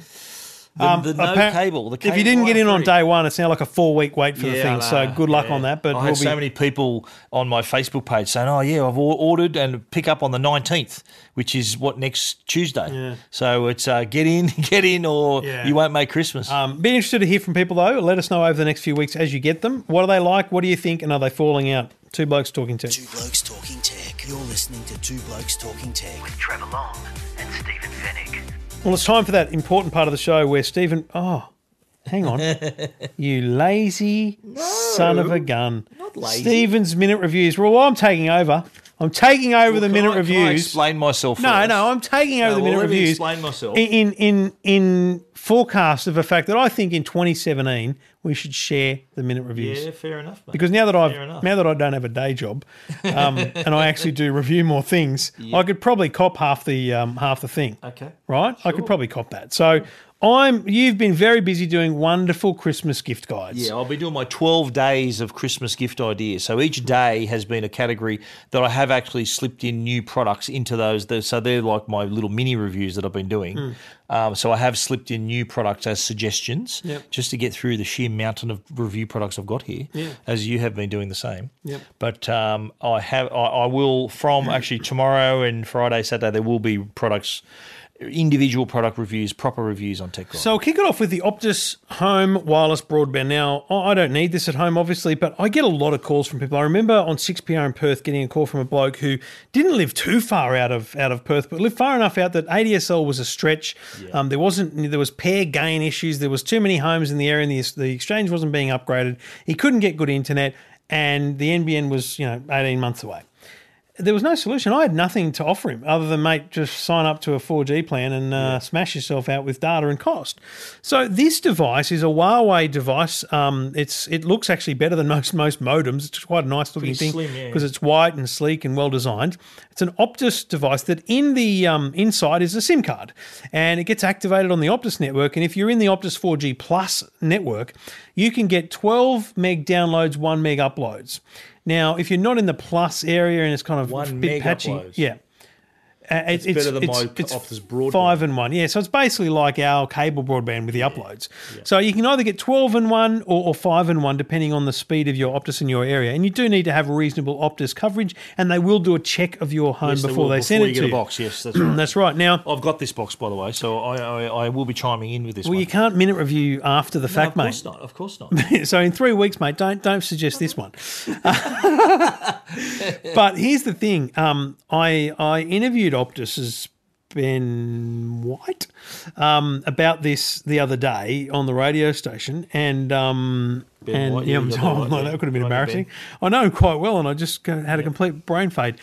the, the no Appar- cable. The if you didn't get in on day one, it's now like a four week wait for the Yeah, thing. So know, good luck yeah. on that. But I we'll had be, so many people on my Facebook page saying, "Oh yeah, I've or- ordered and pick up on the nineteenth, which is what next Tuesday." Yeah. So it's uh, get in, get in, or Yeah. you won't make Christmas. um, be interested to hear from people though. Let us know over the next few weeks as you get them. What are they like? What do you think? And are they falling out? Two blokes talking to. Two Blokes Talking Tech. You're listening to Two Blokes Talking Tech. with Trevor Long and Stephen Fenech. Well, it's time for that important part of the show where Stephen. Oh, hang on. you lazy son of a gun. not lazy. Stephen's minute reviews. Well, I'm taking over. I'm taking over the minute I- can I explain myself. No, first? no, I'm taking over No, the well, minute reviews. explain myself. In in in forecast of the fact that I think in 2017 we should share the minute reviews. Yeah, fair enough. Mate. Because now that I've now that I don't have a day job, um, and I actually do review more things, I could probably cop half the um, half the thing. Okay. right? I could probably cop that. So I'm. You've been very busy doing wonderful Christmas gift guides. Yeah, I'll be doing my 12 days of Christmas gift ideas. So each day has been a category that I have actually slipped in new products into those. So they're like my little mini reviews that I've been doing. Hmm. Um, so I have slipped in new products as suggestions Yep. just to get through the sheer mountain of review products I've got here, Yeah. as you have been doing the same. Yep. But um, I have, I, I will from actually tomorrow and Friday, Saturday, there will be products, individual product reviews, proper reviews on Tech So I'll kick it off with the Optus Home Wireless Broadband. Now, I don't need this at home, obviously, but I get a lot of calls from people. I remember on 6PR in Perth getting a call from a bloke who didn't live too far out of out of Perth, but lived far enough out that ADSL was a stretch. Um, there wasn't there was pair gain issues. There was too many homes in the area, and the, the exchange wasn't being upgraded. He couldn't get good internet, and the NBN was you know 18 months away there was no solution. I had nothing to offer him other than, mate, just sign up to a 4G plan and uh, smash yourself out with data and cost. So this device is a Huawei device. Um, it's it looks actually better than most most modems. It's quite a nice looking Pretty thing slim, yeah. because it's white and sleek and well designed. It's an Optus device that in the um, inside is a SIM card, and it gets activated on the Optus network. And if you're in the Optus 4G Plus network, you can get 12 meg downloads, one meg uploads. Now, if you're not in the plus area and it's kind of One a bit patchy, yeah. Uh, It's better than my Optus broadband. Five and one, yeah. So it's basically like our cable broadband with the uploads. So you can either get twelve and one or, or five and one, depending on the speed of your Optus in your area. And you do need to have reasonable Optus coverage, and they will do a check of your home Yes, they before will, they, send before it you to get a box. Yes, that's right. That's right. Now, I've got this box, by the way, so I, I, I will be chiming in with this well, one. you can't minute review after the No, fact, of mate. course not. Of course not. so in three weeks, mate, don't don't suggest this one. but here's the thing: um, I I interviewed Optus's Ben White um, about this the other day on the radio station, and um, Ben and White, yeah, yeah, oh, that no, that could have been embarrassing. Ben. I know him quite well, and I just had a complete brain fade.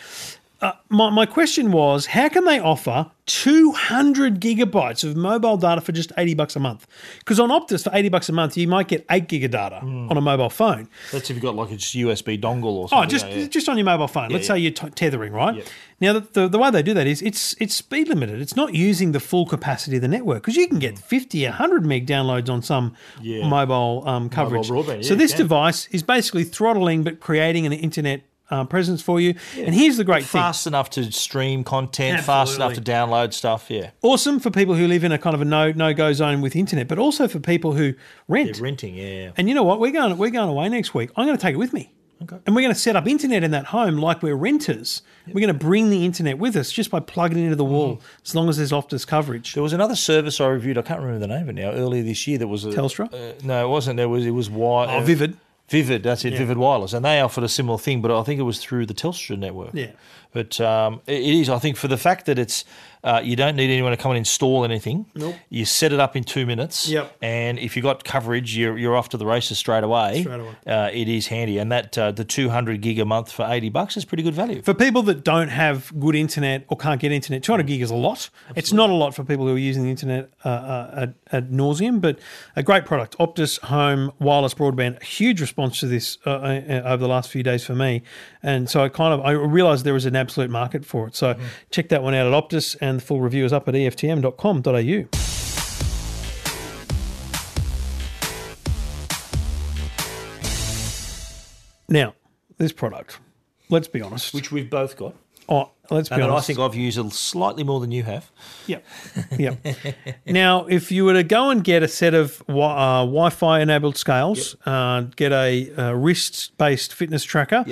Uh, my, my question was, how can they offer 200 gigabytes of mobile data for just 80 bucks a month? Because on Optus, for 80 bucks a month, you might get 8 gig of data Hmm. on a mobile phone. That's if you've got like a USB dongle or something. Oh, just yeah, yeah. just on your mobile phone. Let's yeah. say you're t- tethering, right? Now, the, the, the way they do that is it's it's speed limited. It's not using the full capacity of the network because you can get 50, 100 meg downloads on some mobile um, coverage. broadband, so this device is basically throttling but creating an internet uh, presence for you. And here's the great thing. fast enough to stream content, fast enough to download stuff. Yeah, Awesome for people who live in a kind of a no no go zone with internet, but also for people who rent. yeah renting. Yeah, And you know what? We're going we're going away next week. I'm going to take it with me. Okay. And we're going to set up internet in that home like we're renters. We're going to bring the internet with us just by plugging it into the wall, Mm-hmm. as long as there's Optus coverage. There was another service I reviewed. I can't remember the name of it now. Earlier this year, that was a, Telstra? Uh, no, it wasn't. There was it was wi- Oh, Vivid. Vivid, that's it, Vivid Wireless, and they offered a similar thing, but I think it was through the Telstra network. Yeah. but um, it is. I think for the fact that it's uh, you don't need anyone to come and install anything. Nope. You set it up in two minutes. Yep. And if you've got coverage, you're you're off to the races straight away. Straight away. Uh, it is handy, and that uh, the 200 gig a month for 80 bucks is pretty good value. For people that don't have good internet or can't get internet, 200 gig is a lot. It's not a lot for people who are using the internet uh, uh, at, at nauseum, but a great product. Optus Home Wireless Broadband, a huge response to this uh, uh, over the last few days for me. And so I kind of I realised there was an absolute market for it. So check that one out at Optus, and the full review is up at eftm.com.au. Now, this product, let's be honest. Which we've both got, oh, let's be honest. and that I think I've used it slightly more than you have. Yep. Yep. now, if you were to go and get a set of wi- uh, Wi-Fi enabled scales, uh, get a, uh wrist-based fitness tracker,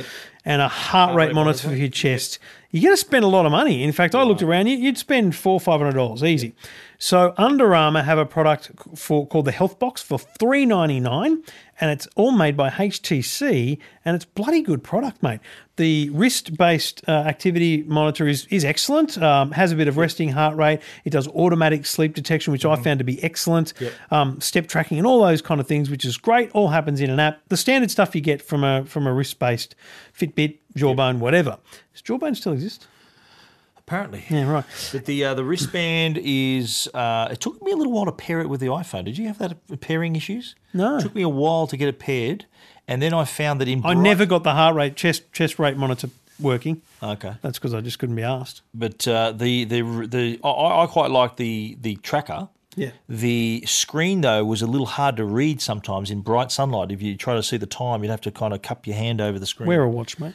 and a heart, rate, rate monitor, monitor. for your chest, you're going to spend a lot of money. In fact, I looked around, you- you'd spend four, five hundred dollars easy. So Under Armour have a product for called the Health Box for three ninety nine, and it's all made by HTC, and it's bloody good product, mate. The wrist-based uh, activity monitor is is excellent. Um, has a bit of resting heart rate. It does automatic sleep detection, which I found to be excellent. Um, step tracking and all those kind of things, which is great. All happens in an app. The standard stuff you get from a from a wrist-based Fitbit, Jawbone, whatever. Does Jawbone still exist? Apparently. Yeah, right. But the uh, the wristband is. Uh, it took me a little while to pair it with the iPhone. Did you have that pairing issues? No. It took me a while to get it paired, and then I found that in. I bright- never got the heart rate chest chest rate monitor working. Okay. That's because I just couldn't be asked. But uh, the the the I, I quite like the the tracker. Yeah. The screen though was a little hard to read sometimes in bright sunlight. If you try to see the time, you'd have to kind of cup your hand over the screen. Wear a watch, mate.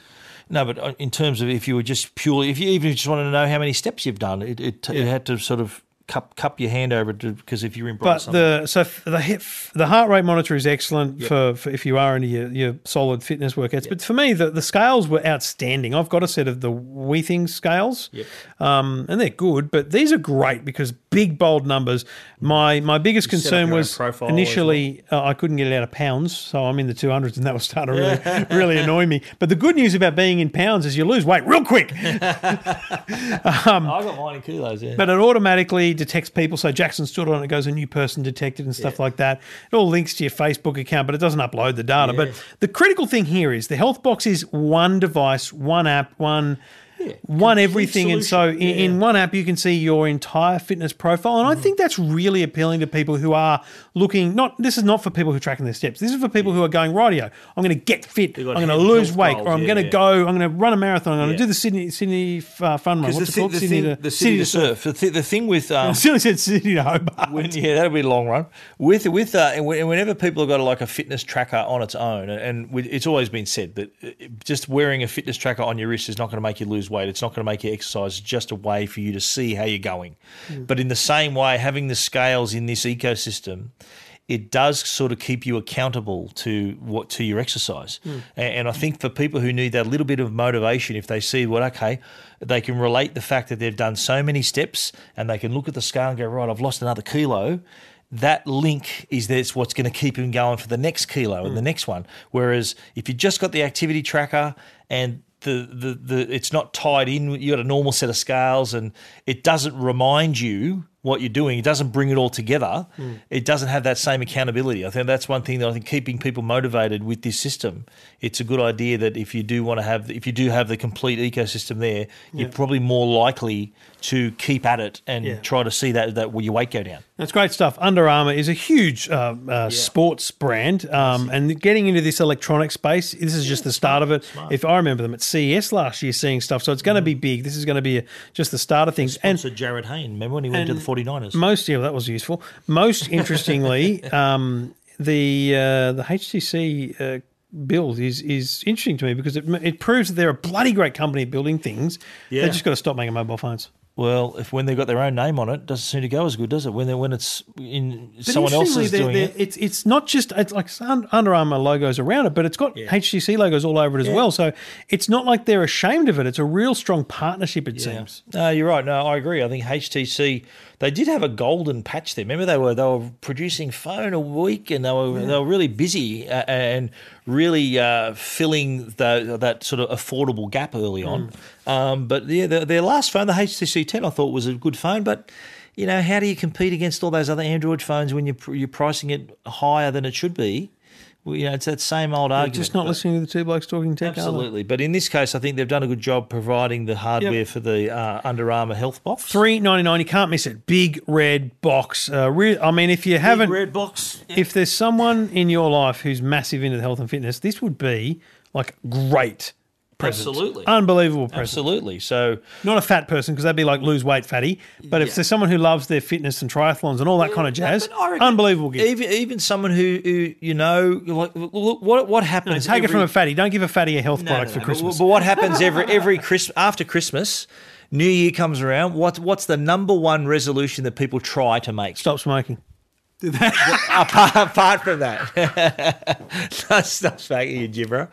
No, but uh, in terms of if you were just purely, if you even just wanted to know how many steps you've done, it it, it had to sort of cup cup your hand over to because if you're in But the so f- the hip, the heart rate monitor is excellent for, for if you are into your, your solid fitness workouts. But for me, the, the scales were outstanding. I've got a set of the Withings scales, um, and they're good. But these are great because big bold numbers. My my biggest up concern was initially uh, I couldn't get it out of pounds, so I'm in the 200s, and that was starting to really really annoy me. But the good news about being in pounds is you lose weight real quick. I got mine in kilos. Yeah. But it automatically detects people. So Jackson stood on it, goes a new person detected and stuff like that. It all links to your Facebook account, but it doesn't upload the data. But the critical thing here is the health box is one device, one app, one. One everything, and so in, solution. in one app you can see your entire fitness profile, and I think that's really appealing to people who are looking. Not this is not for people who are tracking their steps. This is for people who are going rightio. I'm going to get fit. I'm going to lose weight, goals, or I'm yeah, going to yeah. go. I'm going to run a marathon. I'm going Yeah. to do the Sydney Sydney uh, Fun Run. What's the, it called? the, Sydney thing, to- the city to Surf. surf. The, thi- the thing with um, I still said Sydney to Hobart. when, yeah, that'll be a long run. With with uh, and whenever people have got like a fitness tracker on its own, and, and it's always been said that uh, just wearing a fitness tracker on your wrist is not going to make you lose lose weight. It's not going to make you exercise. It's just a way for you to see how you're going. Hmm. But in the same way, having the scales in this ecosystem, it does sort of keep you accountable to what to your exercise. Hmm. A- And, I think for people who need that little bit of motivation, if they see what okay, they can relate the fact that they've done so many steps and they can look at the scale and go, right, I've lost another kilo. That link is that's what's going to keep him going for the next kilo and the hmm. next one. Whereas if you just got the activity tracker and the, the, the it's not tied in, you got a normal set of scales and it doesn't remind you what you're doing. It doesn't bring it all together. Hmm. It doesn't have that same accountability. I think that's one thing that I think keeping people motivated with this system. It's a good idea that if you do want to have, if you do have the complete ecosystem there, you're probably more likely to keep at it and Yeah. try to see that that your weight go down. That's great stuff. Under Armour is a huge uh, uh, sports brand, um, and getting into this electronic space, this is just the start of it. If I remember them at CES last year, seeing stuff, so it's going to be big. This is going to be a, just the start of things. And So Jarryd Hayne, remember when he went to the 49ers? most, yeah, that was useful. Most interestingly, um, the uh, the HTC. Uh, Build is is interesting to me because it, it proves that they're a bloody great company building things. Yeah. They just got to stop making mobile phones. Well, if when they've got their own name on it, doesn't seem to go as good, does it? When they, when it's in But someone else interestingly, they're- doing they're- it. It's it's not just it's like Under Armour logos around it, but it's got HTC logos all over it as well. So it's not like they're ashamed of it. It's a real strong partnership. It seems. No, you're right. No, I agree. I think HTC they did have a golden patch there. Remember they were they were producing phone a week and they were they were really busy uh, and really uh, filling the, that sort of affordable gap early on. Um, but yeah, the, their last phone, the HTC 10, I thought was a good phone, but. You know, how do you compete against all those other Android phones when you're you're pricing it higher than it should be? Well, you know, it's that same old argument. Just not listening to the two blokes talking tech. Absolutely, but in this case, I think they've done a good job providing the hardware for the uh, Under Armour health box. Three ninety nine. You can't miss it. Big red box. Uh, re- I mean, if you haven't, red box. if there's someone in your life who's massive into health and fitness, this would be like great Absolutely. unbelievable. Absolutely. So Not a fat person because that'd be like lose weight fatty. But if there's someone who loves their fitness and triathlons and all that kind of jazz, unbelievable gift. Even even someone who, who you know, like look, what what happens? Take it from a fatty. Don't give a fatty a health No, product no, for no, Christmas. But, but what happens every every Christmas after Christmas? New Year comes around. What what's the number one resolution that people try to make? Stop smoking. apart, apart from that, no, stop smoking, you gibber.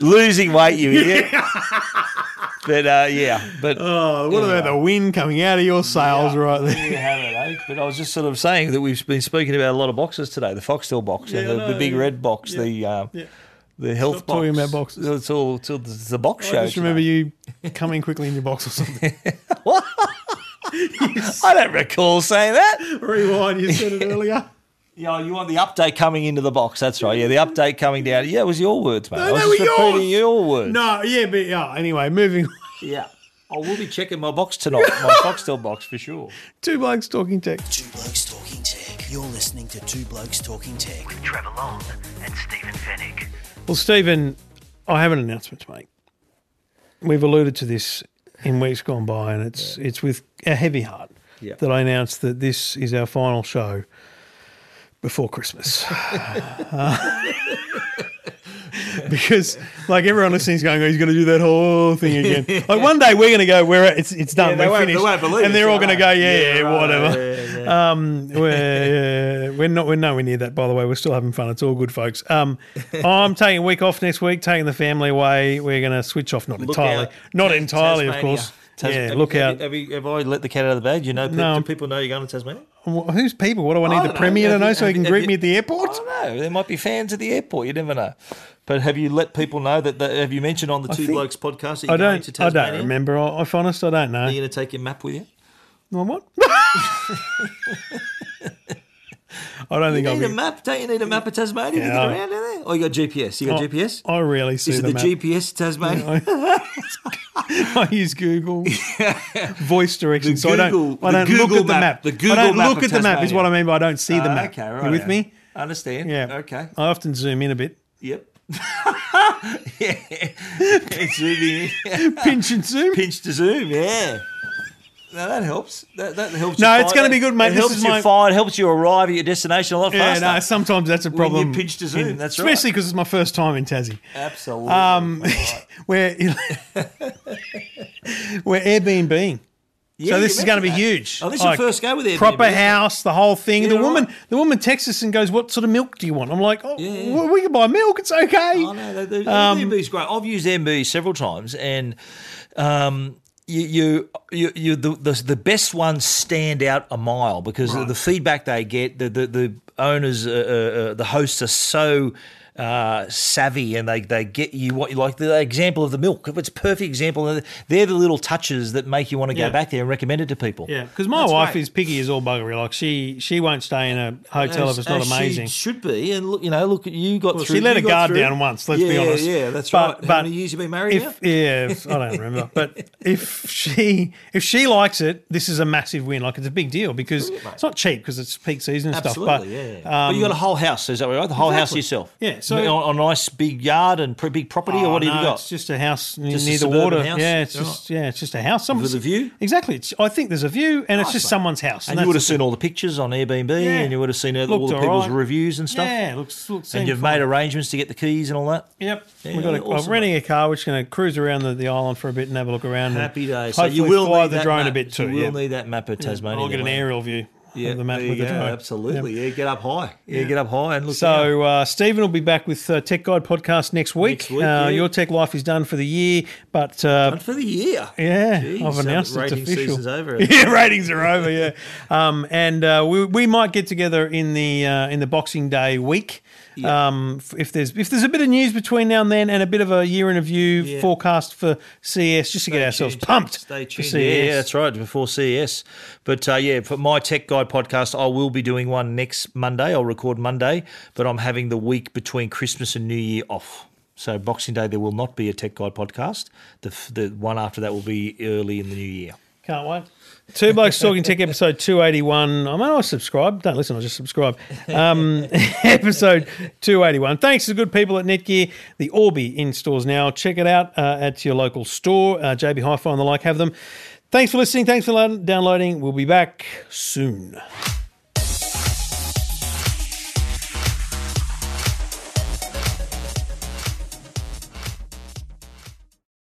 Losing weight, you idiot. but uh, yeah, but Oh, what about the wind coming out of your sails right there? you have it, eh? But I was just sort of saying that we've been speaking about a lot of boxes today. The Foxtel box Yeah, I the, the big yeah. red box, the uh, the health Stop box. talking about boxes. It's all, it's all it's the box show. I just remember today. you coming quickly in your box or something. what? I don't recall saying that. Rewind, you said it earlier. Yeah, oh, you want the update coming into the box. That's right. Yeah, the update coming down. Yeah, it was your words, mate. No, I was they were just repeating yours. your words. No, yeah, but yeah. Anyway, moving on. Yeah. Oh, I will be checking my box tonight, my Foxtel box for sure. Two blokes talking tech. Two Blokes Talking Tech. You're listening to Two Blokes Talking Tech. With Trevor Long and Stephen Fenech. Well, Stephen, I have an announcement to make. We've alluded to this in weeks gone by, and it's it's with a heavy heart Yeah. that I announce that this is our final show before Christmas. Uh, because like everyone listening is going, oh, he's going to do that whole thing again. Like one day we're going to go, we're it's it's done, they we're they finished, believe and they're all going to go, yeah, yeah, yeah, whatever. yeah, yeah. Um, we're we're not we're nowhere near that. By the way, we're still having fun. It's all good, folks. Um, I'm taking a week off next week, taking the family away. We're going to switch off, not entirely, out. not entirely, of course. Tas- yeah, have look you, out. Have, you, have I let the cat out of the bag? You know? No. Do people know you're going to Tasmania? Wh- Who's people? What do I need I the don't know. premier to know you- so he can greet have me at the airport? I don't know. There might be fans at the airport. You never know. But have you let people know that? that have you mentioned on the Two think- Blokes podcast that you're I going to don't. I don't remember. I- If honest, I don't know. Are you going to take your map with you? Well, what? I don't think You I'll need a be. map. Don't you need a map of Tasmania to Yeah. get around in there? Oh, you got GPS. You got I- GPS. I rarely see Is it the the. GPS Tasmania? I use Google voice directions, so I don't. I don't look at the map- map. the I don't map look at the map. Is what I mean by I don't see the Ah, map. okay, right. you with me? I Understand? Yeah. Okay. I often zoom in a bit, Yep. yeah. Zooming in. pinch and zoom. Pinch to zoom. Yeah. No, that helps. That, that helps. No, it's gonna be good, mate. It This helps is you my- find. Helps you arrive at your destination a lot Yeah, faster. Yeah, no. Sometimes that's a problem. pinch to zoom, that's right. especially because it's my first time in Tassie. Absolutely. Um, where We're Airbnb. Yeah, so you this is going to be mentioned that. huge. Oh, this is your first go with Airbnb, Proper isn't it? house, the whole thing. Yeah, the right. woman, the woman texts us and goes, "What sort of milk do you want?" I'm like, "Oh, Yeah, we can buy milk. It's okay." Oh no, the, the Um, Airbnb great. I've used Airbnb several times, and um, you, you, you, you the, the the best ones stand out a mile because of the feedback they get. The the, the owners, uh, uh, uh, the hosts are so. Uh, savvy and they, they get you what you like the example of the milk it's a perfect example they're the little touches that make you want to Yeah. go back there and recommend it to people Yeah, because my That's wife great. is picky as all buggery. Like she, she won't stay in a hotel if it's not amazing. she should be and look you know look you got Well, through she let you a guard through. down once. Let's be honest. yeah that's But- right but how many years you been married now? If yeah, if, I don't remember, but if she if she likes it, this is a massive win. Like it's a big deal because it's not cheap because it's peak season and Absolutely, stuff. But yeah. yeah. but you got a um, whole house, is that right? The whole house yourself. Yeah, so- on a nice big yard and pretty big property, or Oh, what have you got? It's just a house Just a near the water. house? Yeah, it's Right. just yeah, it's just a house. With a view? Exactly. It's, I think there's a view, and it's just mate. someone's house. and you would have seen all the pictures on Airbnb, Yeah. and you would have seen all Looked the people's alright. reviews and stuff. Yeah, looks looks. and you've made arrangements to get the keys and all that. Yep. Yeah, we got a, awesome, I'm renting a car. We're just going to cruise around the, the island for a bit and have a look around. Happy days. So you will fly the drone a bit too. You will need that map of Tasmania. I'll get an then, won't you? aerial view Yeah, the there with the go. Absolutely. Yeah. get up high. Yeah, get up high and look. So uh, Stephen will be back with uh, Tech Guide podcast next week. Next week, uh, yeah. Your tech life is done for the year, but uh, And for the year. yeah, Jeez, I've so announced it's rating official. season's over. yeah, ratings are over. Yeah, um, and uh, we we might get together in the uh, in the Boxing Day week. Um, if there's if there's a bit of news between now and then, and a bit of a year in review Yeah. forecast for CES, just to get ourselves tuned. pumped. Stay for tuned. CES. Yeah, yeah, that's right. Before CES, but uh, yeah, for my Tech Guide podcast, I will be doing one next Monday. I'll record Monday, but I'm having the week between Christmas and New Year off. So Boxing Day, there will not be a Tech Guide podcast. The the one after that will be early in the new year. Can't wait. Two Blokes Talking Tech episode 281. I mean, I subscribe. Don't listen, I just subscribe. Um, episode 281. Thanks to the good people at Netgear. The Orbi in stores now. Check it out uh, at your local store. Uh, JB Hi Fi and the like have them. Thanks for listening. Thanks for downloading. We'll be back soon.